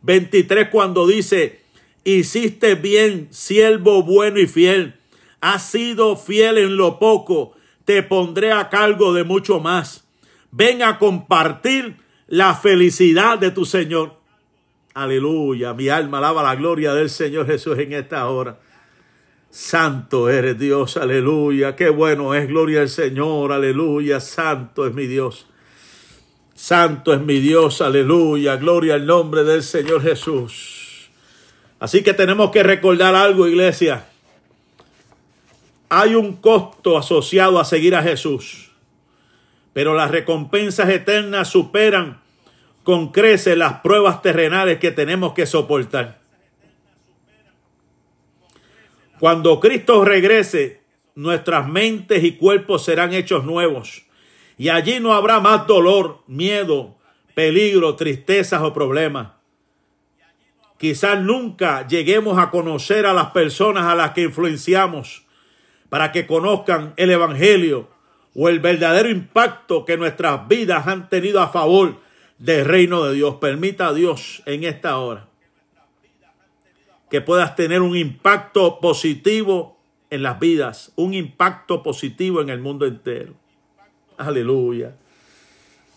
23 cuando dice, hiciste bien, siervo bueno y fiel, has sido fiel en lo poco, te pondré a cargo de mucho más. Ven a compartir la felicidad de tu Señor. Aleluya, mi alma alaba la gloria del Señor Jesús en esta hora. Santo eres Dios, aleluya. Qué bueno es, gloria al Señor, aleluya. Santo es mi Dios. Santo es mi Dios, aleluya. Gloria al nombre del Señor Jesús. Así que tenemos que recordar algo, iglesia. Hay un costo asociado a seguir a Jesús, pero las recompensas eternas superan con creces las pruebas terrenales que tenemos que soportar. Cuando Cristo regrese, nuestras mentes y cuerpos serán hechos nuevos. Y allí no habrá más dolor, miedo, peligro, tristezas o problemas. Quizás nunca lleguemos a conocer a las personas a las que influenciamos para que conozcan el Evangelio o el verdadero impacto que nuestras vidas han tenido a favor del reino de Dios. Permita a Dios en esta hora que puedas tener un impacto positivo en las vidas, un impacto positivo en el mundo entero. Aleluya.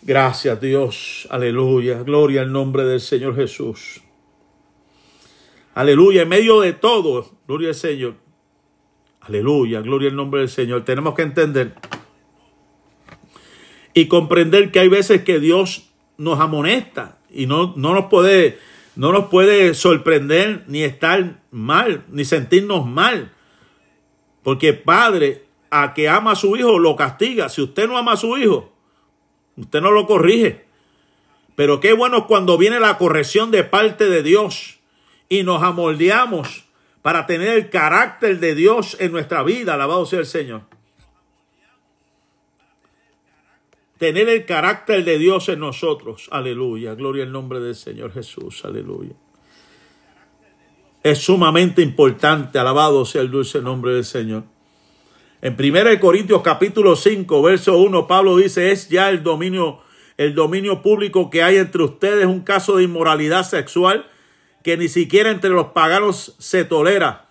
Gracias Dios. Aleluya. Gloria al nombre del Señor Jesús. Aleluya. En medio de todo, gloria al Señor. Aleluya. Gloria al nombre del Señor. Tenemos que entender y comprender que hay veces que Dios nos amonesta y no, no nos puede no nos puede sorprender ni estar mal, ni sentirnos mal. Porque padre, a que ama a su hijo, lo castiga. Si usted no ama a su hijo, Usted no lo corrige. Pero qué bueno cuando viene la corrección de parte de Dios y nos amoldeamos para tener el carácter de Dios en nuestra vida. Alabado sea el Señor. Tener el carácter de Dios en nosotros. Aleluya. Gloria al nombre del Señor Jesús. Aleluya. Es sumamente importante. Alabado sea el dulce nombre del Señor. En 1 Corintios capítulo 5, verso 1, Pablo dice, es ya el dominio, el dominio público que hay entre ustedes un caso de inmoralidad sexual que ni siquiera entre los paganos se tolera.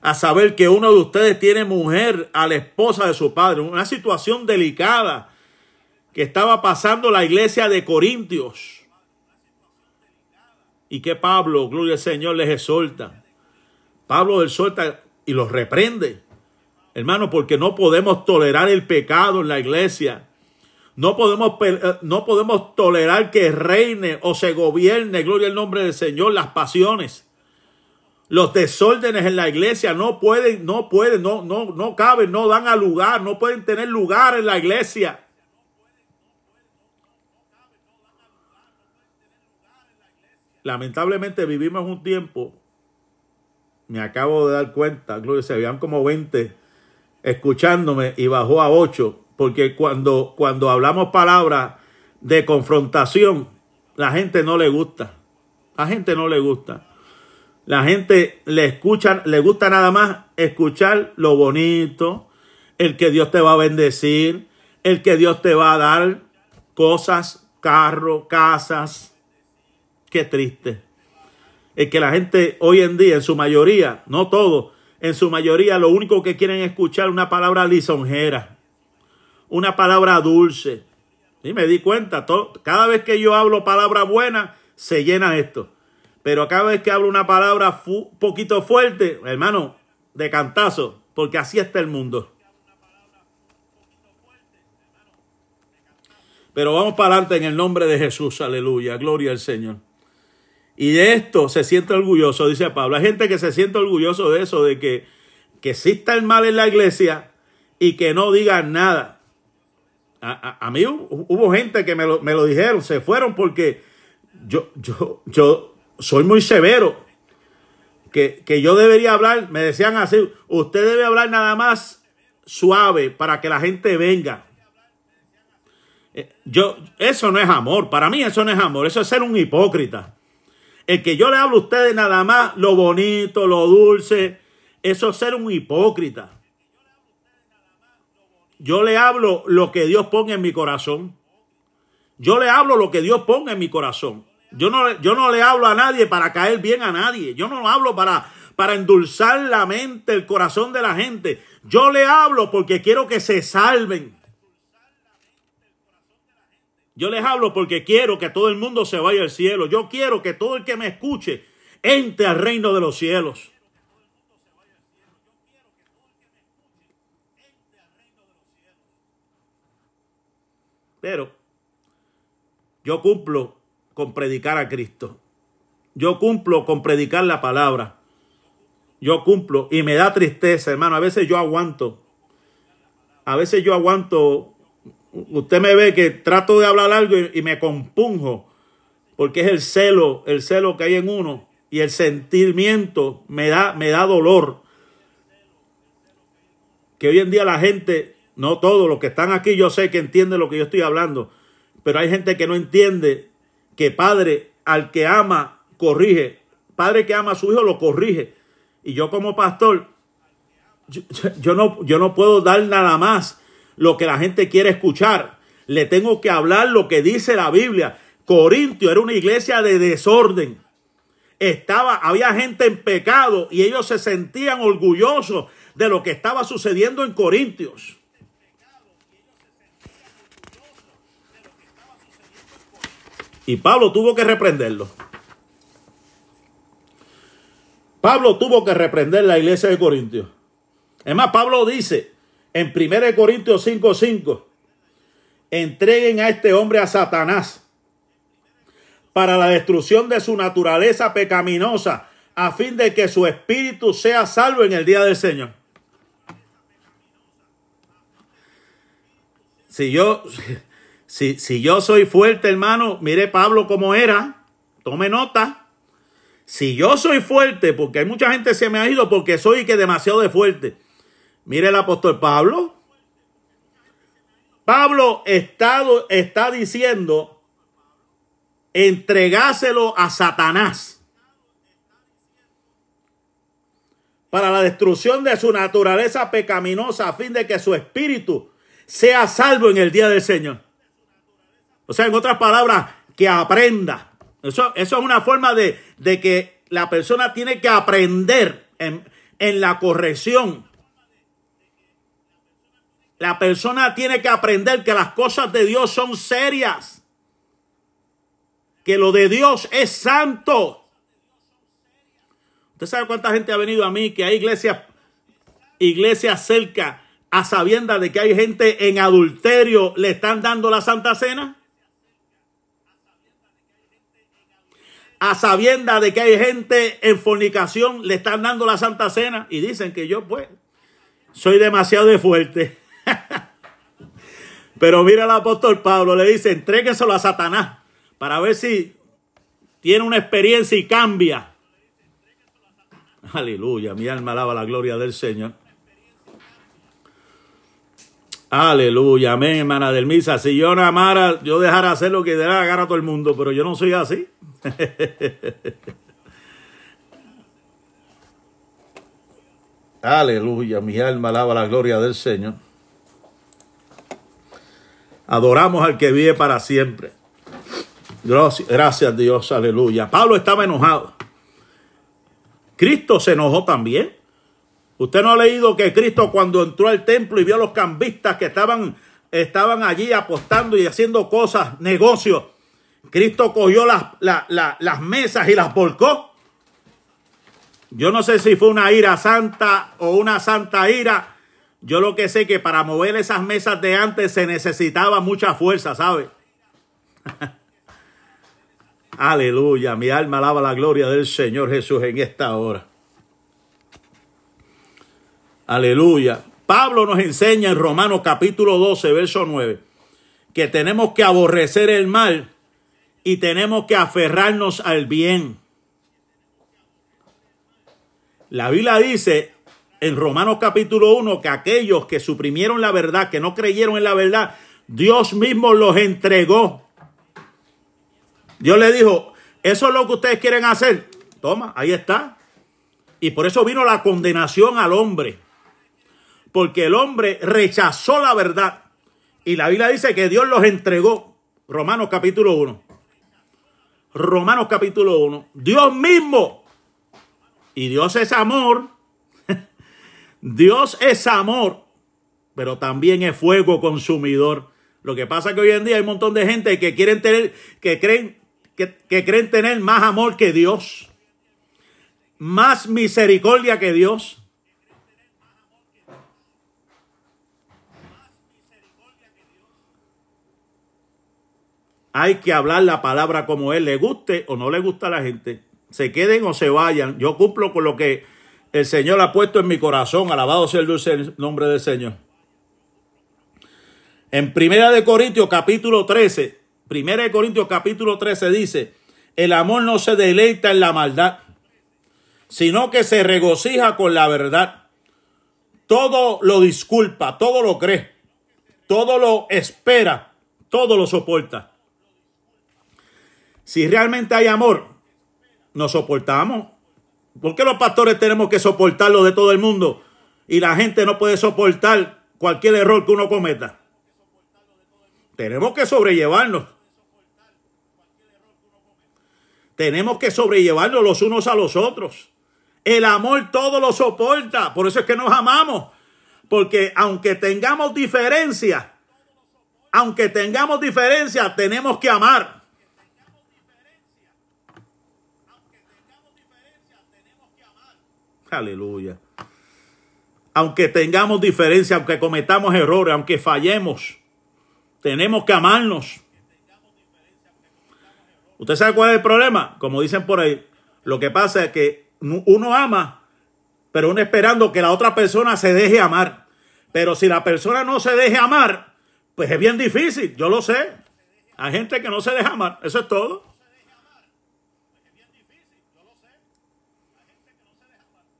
A saber que uno de ustedes tiene mujer a la esposa de su padre. Una situación delicada que estaba pasando la iglesia de Corintios. Y que Pablo, gloria al Señor, les exhorta. Pablo les exhorta y los reprende. Hermano, porque no podemos tolerar el pecado en la iglesia. No podemos, eh, no podemos tolerar que reine o se gobierne, gloria al nombre del Señor, las pasiones. Los desórdenes en la iglesia no pueden, no pueden, no, no, no caben, no dan a lugar, no pueden tener lugar en la iglesia. Lamentablemente vivimos un tiempo, me acabo de dar cuenta, gloria, se habían como 20 escuchándome y bajó a ocho, porque cuando, cuando hablamos palabras de confrontación, la gente no le gusta. La gente no le gusta. La gente le escucha, le gusta nada más escuchar lo bonito, el que Dios te va a bendecir, el que Dios te va a dar cosas, carro, casas. Qué triste. Es que la gente hoy en día, en su mayoría, no todo, en su mayoría lo único que quieren escuchar una palabra lisonjera, una palabra dulce. Y me di cuenta, cada vez que yo hablo palabra buena, se llena esto. Pero cada vez que hablo una palabra un poquito fuerte, hermano, de cantazo, porque así está el mundo. Pero vamos para adelante en el nombre de Jesús, aleluya, gloria al Señor. Y de esto se siente orgulloso, dice Pablo. Hay gente que se siente orgulloso de eso, de que, que exista el mal en la iglesia y que no digan nada. A, mí hubo gente que me lo, me lo, dijeron, se fueron porque yo, yo, yo soy muy severo. Que, que yo debería hablar, me decían así, usted debe hablar nada más suave para que la gente venga. Eh, yo, eso no es amor, para mí eso no es amor, eso es ser un hipócrita. El que yo le hablo a ustedes nada más lo bonito, lo dulce, eso es ser un hipócrita. Yo le hablo lo que Dios ponga en mi corazón. Yo le hablo lo que Dios ponga en mi corazón. Yo no, yo no le hablo a nadie para caer bien a nadie. Yo no hablo para, para endulzar la mente, el corazón de la gente. Yo le hablo porque quiero que se salven. Yo les hablo porque quiero que todo el mundo se vaya al cielo. Yo quiero que todo el que me escuche entre al reino de los cielos. Pero yo cumplo con predicar a Cristo. Yo cumplo con predicar la palabra. Yo cumplo y me da tristeza, hermano. A veces yo aguanto. A veces yo aguanto usted me ve que trato de hablar algo y, me compunjo, porque es el celo, el celo que hay en uno y el sentimiento me da, me da dolor. Que hoy en día la gente, no todos los que están aquí, yo sé que entienden lo que yo estoy hablando, pero hay gente que no entiende que padre al que ama corrige, padre que ama a su hijo lo corrige. Y yo como pastor, yo, no, yo no puedo dar nada más lo que la gente quiere escuchar. Le tengo que hablar lo que dice la Biblia. Corintio era una iglesia de desorden. Estaba, había gente en pecado y ellos se sentían orgullosos de lo que estaba sucediendo en Corintios. Y Pablo tuvo que reprenderlo. Pablo tuvo que reprender la iglesia de Corintios. Es más, Pablo dice, en 1 Corintios 5:5, entreguen a este hombre a Satanás para la destrucción de su naturaleza pecaminosa, a fin de que su espíritu sea salvo en el día del Señor. Si yo, Si, si yo soy fuerte, hermano, mire Pablo cómo era. Tome nota. Si yo soy fuerte, porque hay mucha gente que se me ha ido porque soy que demasiado de fuerte. Mire el apóstol Pablo. Pablo está, está diciendo, entregáselo a Satanás para la destrucción de su naturaleza pecaminosa a fin de que su espíritu sea salvo en el día del Señor. O sea, en otras palabras, que aprenda. Eso, eso es una forma de, de, que la persona tiene que aprender en, en la corrección. La persona tiene que aprender que las cosas de Dios son serias. Que lo de Dios es santo. ¿Usted sabe cuánta gente ha venido a mí que hay iglesias, iglesias cerca a sabienda de que hay gente en adulterio, le están dando la Santa Cena? A sabienda de que hay gente en fornicación, le están dando la Santa Cena y dicen que yo pues soy demasiado fuerte. Pero mira el apóstol Pablo, le dice, entrégueselo a Satanás para ver si tiene una experiencia y cambia. Aleluya, mi alma alaba la gloria del Señor. Aleluya, amén, hermana del misa. Si yo no amara, yo dejara hacer lo que diera la a todo el mundo, pero yo no soy así. Aleluya, mi alma alaba la gloria del Señor. Adoramos al que vive para siempre. Gracias, Dios, aleluya. Pablo estaba enojado. Cristo se enojó también. Usted no ha leído que Cristo cuando entró al templo y vio a los cambistas que estaban, estaban allí apostando y haciendo cosas, negocios. Cristo cogió las, las mesas y las volcó. Yo no sé si fue una ira santa o una santa ira. Yo lo que sé que para mover esas mesas de antes se necesitaba mucha fuerza, ¿sabe? Aleluya, mi alma alaba la gloria del Señor Jesús en esta hora. Aleluya. Pablo nos enseña en Romanos capítulo 12, verso 9, que tenemos que aborrecer el mal y tenemos que aferrarnos al bien. La Biblia dice en Romanos capítulo 1 que aquellos que suprimieron la verdad, que no creyeron en la verdad, Dios mismo los entregó Dios le dijo, eso es lo que ustedes quieren hacer. Toma, ahí está. Y por eso vino la condenación al hombre. Porque el hombre rechazó la verdad. Y la Biblia dice que Dios los entregó. Romanos capítulo 1. Romanos capítulo 1. Dios mismo. Y Dios es amor. Dios es amor. Pero también es fuego consumidor. Lo que pasa es que hoy en día hay un montón de gente que quieren tener, que creen que, creen tener más amor que Dios, más misericordia que Dios. Hay que hablar la palabra como Él le guste o no le gusta a la gente. Se queden o se vayan. Yo cumplo con lo que el Señor ha puesto en mi corazón. Alabado sea el dulce nombre del Señor. En Primera de Corintios capítulo 13, Primera de Corintios capítulo 13 dice, el amor no se deleita en la maldad, sino que se regocija con la verdad. Todo lo disculpa, todo lo cree, todo lo espera, todo lo soporta. Si realmente hay amor, nos soportamos. ¿Por qué los pastores tenemos que soportarlo de todo el mundo y la gente no puede soportar cualquier error que uno cometa? Tenemos que sobrellevarnos. Tenemos que sobrellevarnos los unos a los otros. El amor todo lo soporta. Por eso es que nos amamos. Porque aunque tengamos diferencias, aunque tengamos diferencias, tenemos que amar. Aleluya. Aunque tengamos diferencias, aunque cometamos errores, aunque fallemos, tenemos que amarnos. ¿Usted sabe cuál es el problema? Como dicen por ahí, lo que pasa es que uno ama, pero uno esperando que la otra persona se deje amar. Pero si la persona no se deje amar, Pues es bien difícil, yo lo sé. Hay gente que no se deja amar, eso es todo.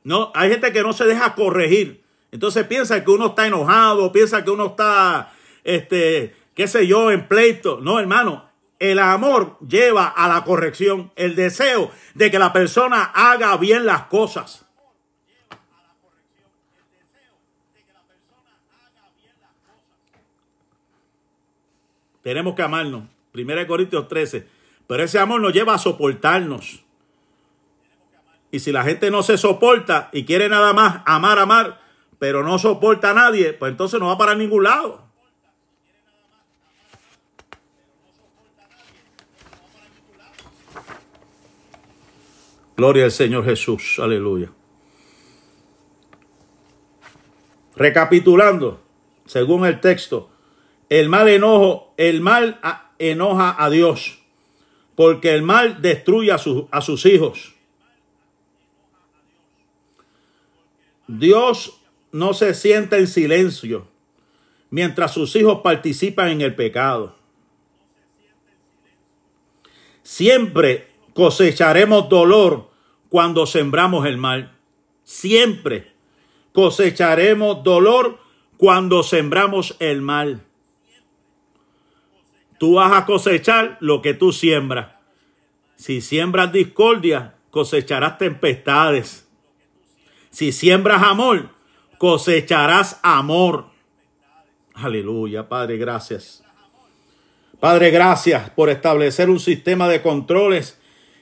No, hay gente que no se deja corregir. Entonces piensa que uno está enojado, piensa que uno está, este, qué sé yo, en pleito. No, hermano, el amor lleva a la corrección, el deseo de que la persona haga bien las cosas. Tenemos que amarnos. 1 Corintios 13. Pero ese amor nos lleva a soportarnos. Y si la gente no se soporta y quiere nada más amar, amar, pero no soporta a nadie, pues entonces no va para ningún lado. Gloria al Señor Jesús. Aleluya. Recapitulando, según el texto, el mal enojo, el mal enoja a Dios, porque el mal destruye a, a sus hijos. Dios no se sienta en silencio mientras sus hijos participan en el pecado. Siempre cosecharemos dolor cuando sembramos el mal. Siempre cosecharemos dolor cuando sembramos el mal. Tú vas a cosechar lo que tú siembras. Si siembras discordia, cosecharás tempestades. Si siembras amor, cosecharás amor. Aleluya, Padre, gracias. Padre, gracias por establecer un sistema de controles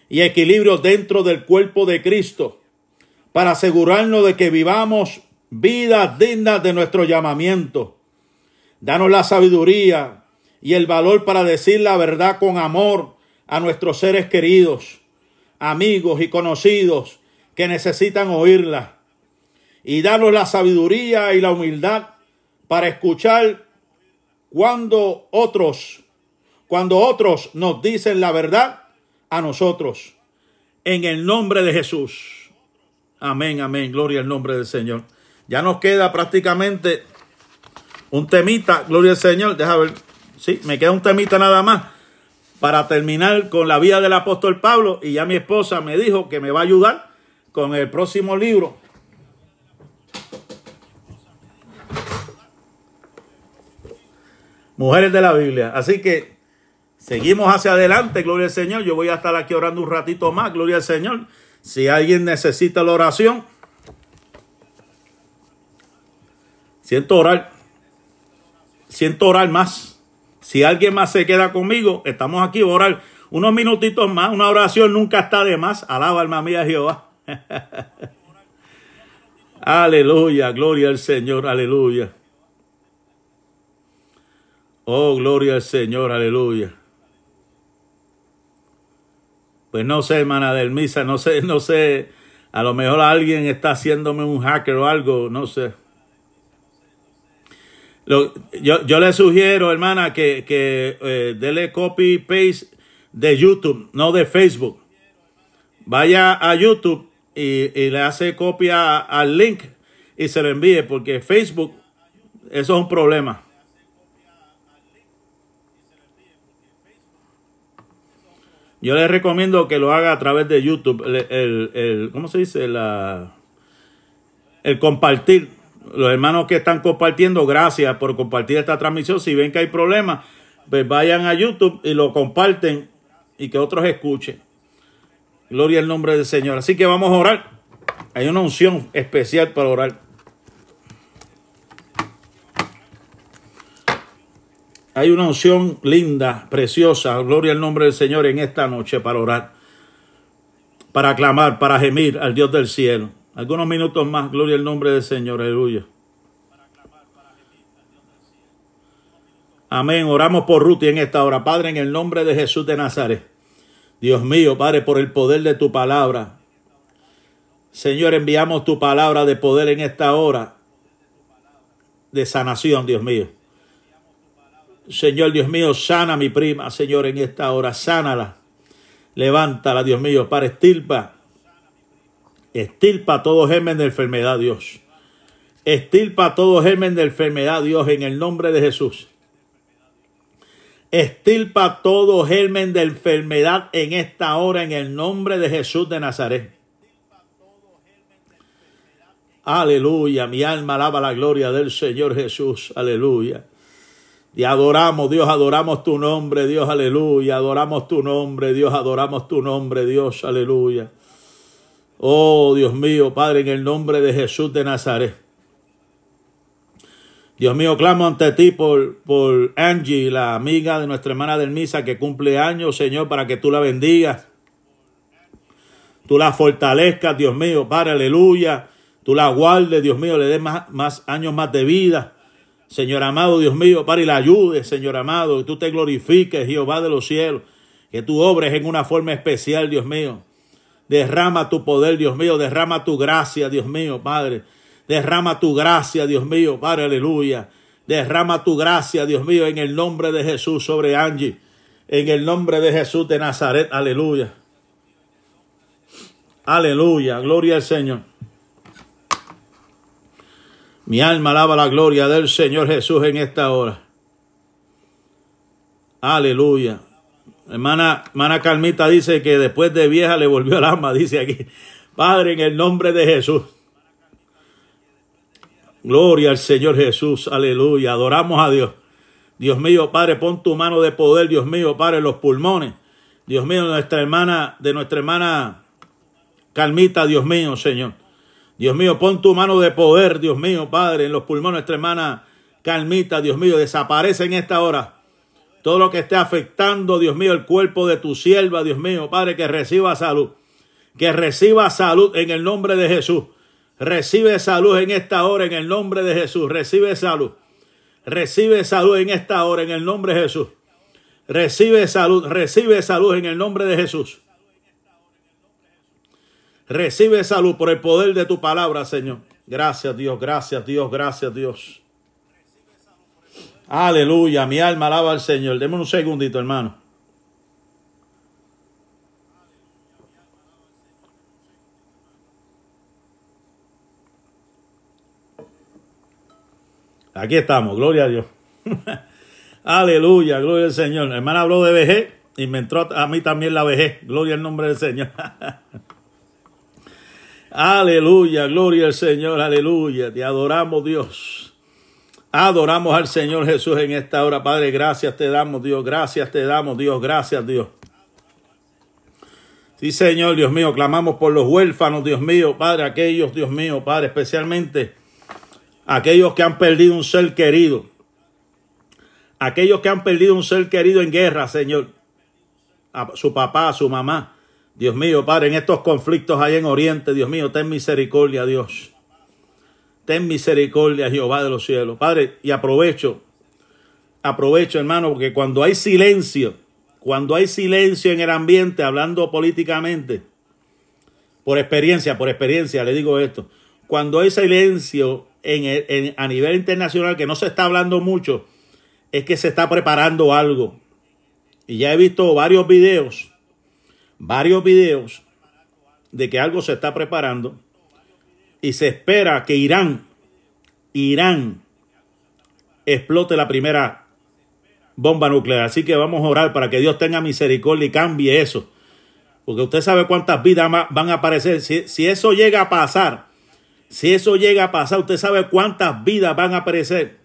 y equilibrio dentro del cuerpo de Cristo para asegurarnos de que vivamos vidas dignas de nuestro llamamiento. Danos la sabiduría, y el valor para decir la verdad con amor a nuestros seres queridos, amigos y conocidos que necesitan oírla. Y darnos la sabiduría y la humildad para escuchar cuando otros, cuando otros nos dicen la verdad a nosotros. En el nombre de Jesús. Amén, amén. Gloria al nombre del Señor. Ya nos queda prácticamente un temita. Gloria al Señor. Deja ver. Sí, me queda un temita nada más para terminar con la vida del apóstol Pablo y ya mi esposa me dijo que me va a ayudar con el próximo libro. Mujeres de la Biblia. Así que seguimos hacia adelante, gloria al Señor. Yo voy a estar aquí orando un ratito más, gloria al Señor. Si alguien necesita la oración, siento orar. Siento orar más. Si alguien más se queda conmigo, estamos aquí a orar unos minutitos más. Una oración nunca está de más. Alaba alma mía Jehová. aleluya, gloria al Señor, aleluya. Oh, gloria al Señor, aleluya. Pues no sé, hermana del misa, no sé, no sé. A lo mejor alguien está haciéndome un hacker o algo, no sé yo, le sugiero, hermana, que, que eh, dele copy paste de YouTube, no de Facebook. Vaya a YouTube y, le hace copia al link y se lo envíe, porque Facebook, eso es un problema. Yo le recomiendo que lo haga a través de YouTube. El, el, ¿Cómo se dice? La, el compartir los hermanos que están compartiendo, gracias por compartir esta transmisión. Si ven que hay problemas, pues vayan a YouTube y lo comparten y que otros escuchen. Gloria al nombre del Señor. Así que vamos a orar. Hay una unción especial para orar. Hay una unción linda, preciosa. Gloria al nombre del Señor en esta noche para orar, para clamar, para gemir al Dios del cielo. Algunos minutos más, gloria al nombre del Señor, aleluya. Amén. Oramos por Ruth en esta hora. Padre, en el nombre de Jesús de Nazaret. Dios mío, Padre, por el poder de tu palabra. Señor, enviamos tu palabra de poder en esta hora de sanación, Dios mío. Señor, Dios mío, sana a mi prima, Señor, en esta hora. Sánala. Levántala, Dios mío, para estirpa Estilpa todo germen de enfermedad, Dios. Estilpa todo germen de enfermedad, Dios, en el nombre de Jesús. Estilpa todo germen de enfermedad en esta hora en el nombre de Jesús de Nazaret. Aleluya, mi alma alaba la gloria del Señor Jesús. Aleluya. Y adoramos, Dios, adoramos tu nombre, Dios, aleluya. Adoramos tu nombre, Dios, adoramos tu nombre, Dios, aleluya. Oh, Dios mío, Padre, en el nombre de Jesús de Nazaret. Dios mío, clamo ante ti por, por Angie, la amiga de nuestra hermana del Misa que cumple años, Señor, para que tú la bendigas. Tú la fortalezcas, Dios mío, Padre, aleluya. Tú la guardes, Dios mío, le des más, más años más de vida. Señor amado, Dios mío, para y la ayude, Señor amado, que tú te glorifiques, Jehová de los cielos, que tú obres en una forma especial, Dios mío. Derrama tu poder, Dios mío, derrama tu gracia, Dios mío, Padre. Derrama tu gracia, Dios mío, Padre, aleluya. Derrama tu gracia, Dios mío, en el nombre de Jesús sobre Angie. En el nombre de Jesús de Nazaret, aleluya. Aleluya, gloria al Señor. Mi alma alaba la gloria del Señor Jesús en esta hora. Aleluya. Hermana, hermana Carmita dice que después de vieja le volvió el alma, dice aquí. Padre, en el nombre de Jesús. Gloria al Señor Jesús, aleluya. Adoramos a Dios. Dios mío, Padre, pon tu mano de poder, Dios mío, Padre, los pulmones. Dios mío, nuestra hermana, de nuestra hermana Calmita, Dios mío, Señor. Dios mío, pon tu mano de poder, Dios mío, Padre, en los pulmones de nuestra hermana Calmita, Dios mío, desaparece en esta hora. Todo lo que esté afectando, Dios mío, el cuerpo de tu sierva, Dios mío, Padre, que reciba salud. Que reciba salud en el nombre de Jesús. Recibe salud en esta hora en el nombre de Jesús. Recibe salud. Recibe salud en esta hora en el nombre de Jesús. Recibe salud. Recibe salud en el nombre de Jesús. Recibe salud por el poder de tu palabra, Señor. Gracias Dios, gracias Dios, gracias Dios. Aleluya, mi alma alaba al Señor. Deme un segundito, hermano. Aquí estamos, gloria a Dios. Aleluya, gloria al Señor. La hermana habló de vejez y me entró a mí también la vejez. Gloria al nombre del Señor. aleluya, gloria al Señor, aleluya. Te adoramos, Dios. Adoramos al Señor Jesús en esta hora. Padre, gracias te damos, Dios. Gracias te damos, Dios. Gracias, Dios. Sí, Señor, Dios mío, clamamos por los huérfanos, Dios mío, Padre, aquellos, Dios mío, Padre, especialmente aquellos que han perdido un ser querido, aquellos que han perdido un ser querido en guerra, Señor, su papá, a su mamá. Dios mío, Padre, en estos conflictos ahí en Oriente, Dios mío, ten misericordia, Dios. Ten misericordia, Jehová de los cielos. Padre, y aprovecho, aprovecho, hermano, porque cuando hay silencio, cuando hay silencio en el ambiente, hablando políticamente, por experiencia, por experiencia, le digo esto, cuando hay silencio en, a nivel internacional que no se está hablando mucho, es que se está preparando algo. Y ya he visto varios videos, varios videos de que algo se está preparando y se espera que Irán, Irán explote la primera bomba nuclear. Así que vamos a orar para que Dios tenga misericordia y cambie eso. Porque usted sabe cuántas vidas van a aparecer. Si, si eso llega a pasar, si eso llega a pasar, usted sabe cuántas vidas van a aparecer.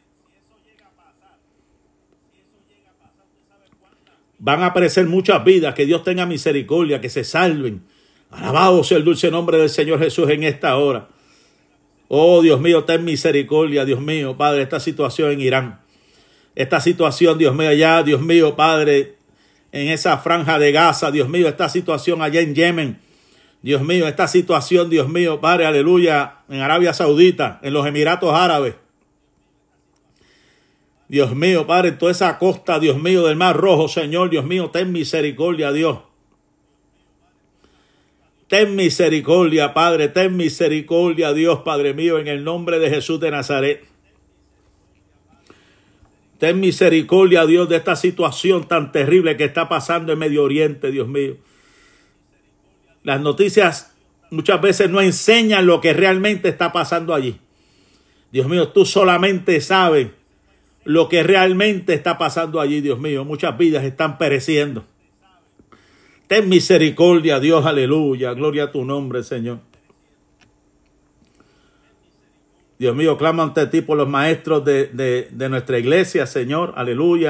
Van a aparecer muchas vidas, que Dios tenga misericordia, que se salven. Alabado sea el dulce nombre del Señor Jesús en esta hora. Oh Dios mío, ten misericordia, Dios mío, Padre, esta situación en Irán. Esta situación, Dios mío, allá, Dios mío, Padre, en esa franja de Gaza, Dios mío, esta situación allá en Yemen. Dios mío, esta situación, Dios mío, Padre, aleluya, en Arabia Saudita, en los Emiratos Árabes. Dios mío, Padre, toda esa costa, Dios mío, del Mar Rojo, Señor, Dios mío, ten misericordia, Dios. Ten misericordia, Padre, ten misericordia, Dios, Padre mío, en el nombre de Jesús de Nazaret. Ten misericordia, Dios, de esta situación tan terrible que está pasando en Medio Oriente, Dios mío. Las noticias muchas veces no enseñan lo que realmente está pasando allí. Dios mío, tú solamente sabes lo que realmente está pasando allí, Dios mío. Muchas vidas están pereciendo. Ten misericordia, Dios, aleluya. Gloria a tu nombre, Señor. Dios mío, clamo ante ti por los maestros de, de, de nuestra iglesia, Señor, aleluya.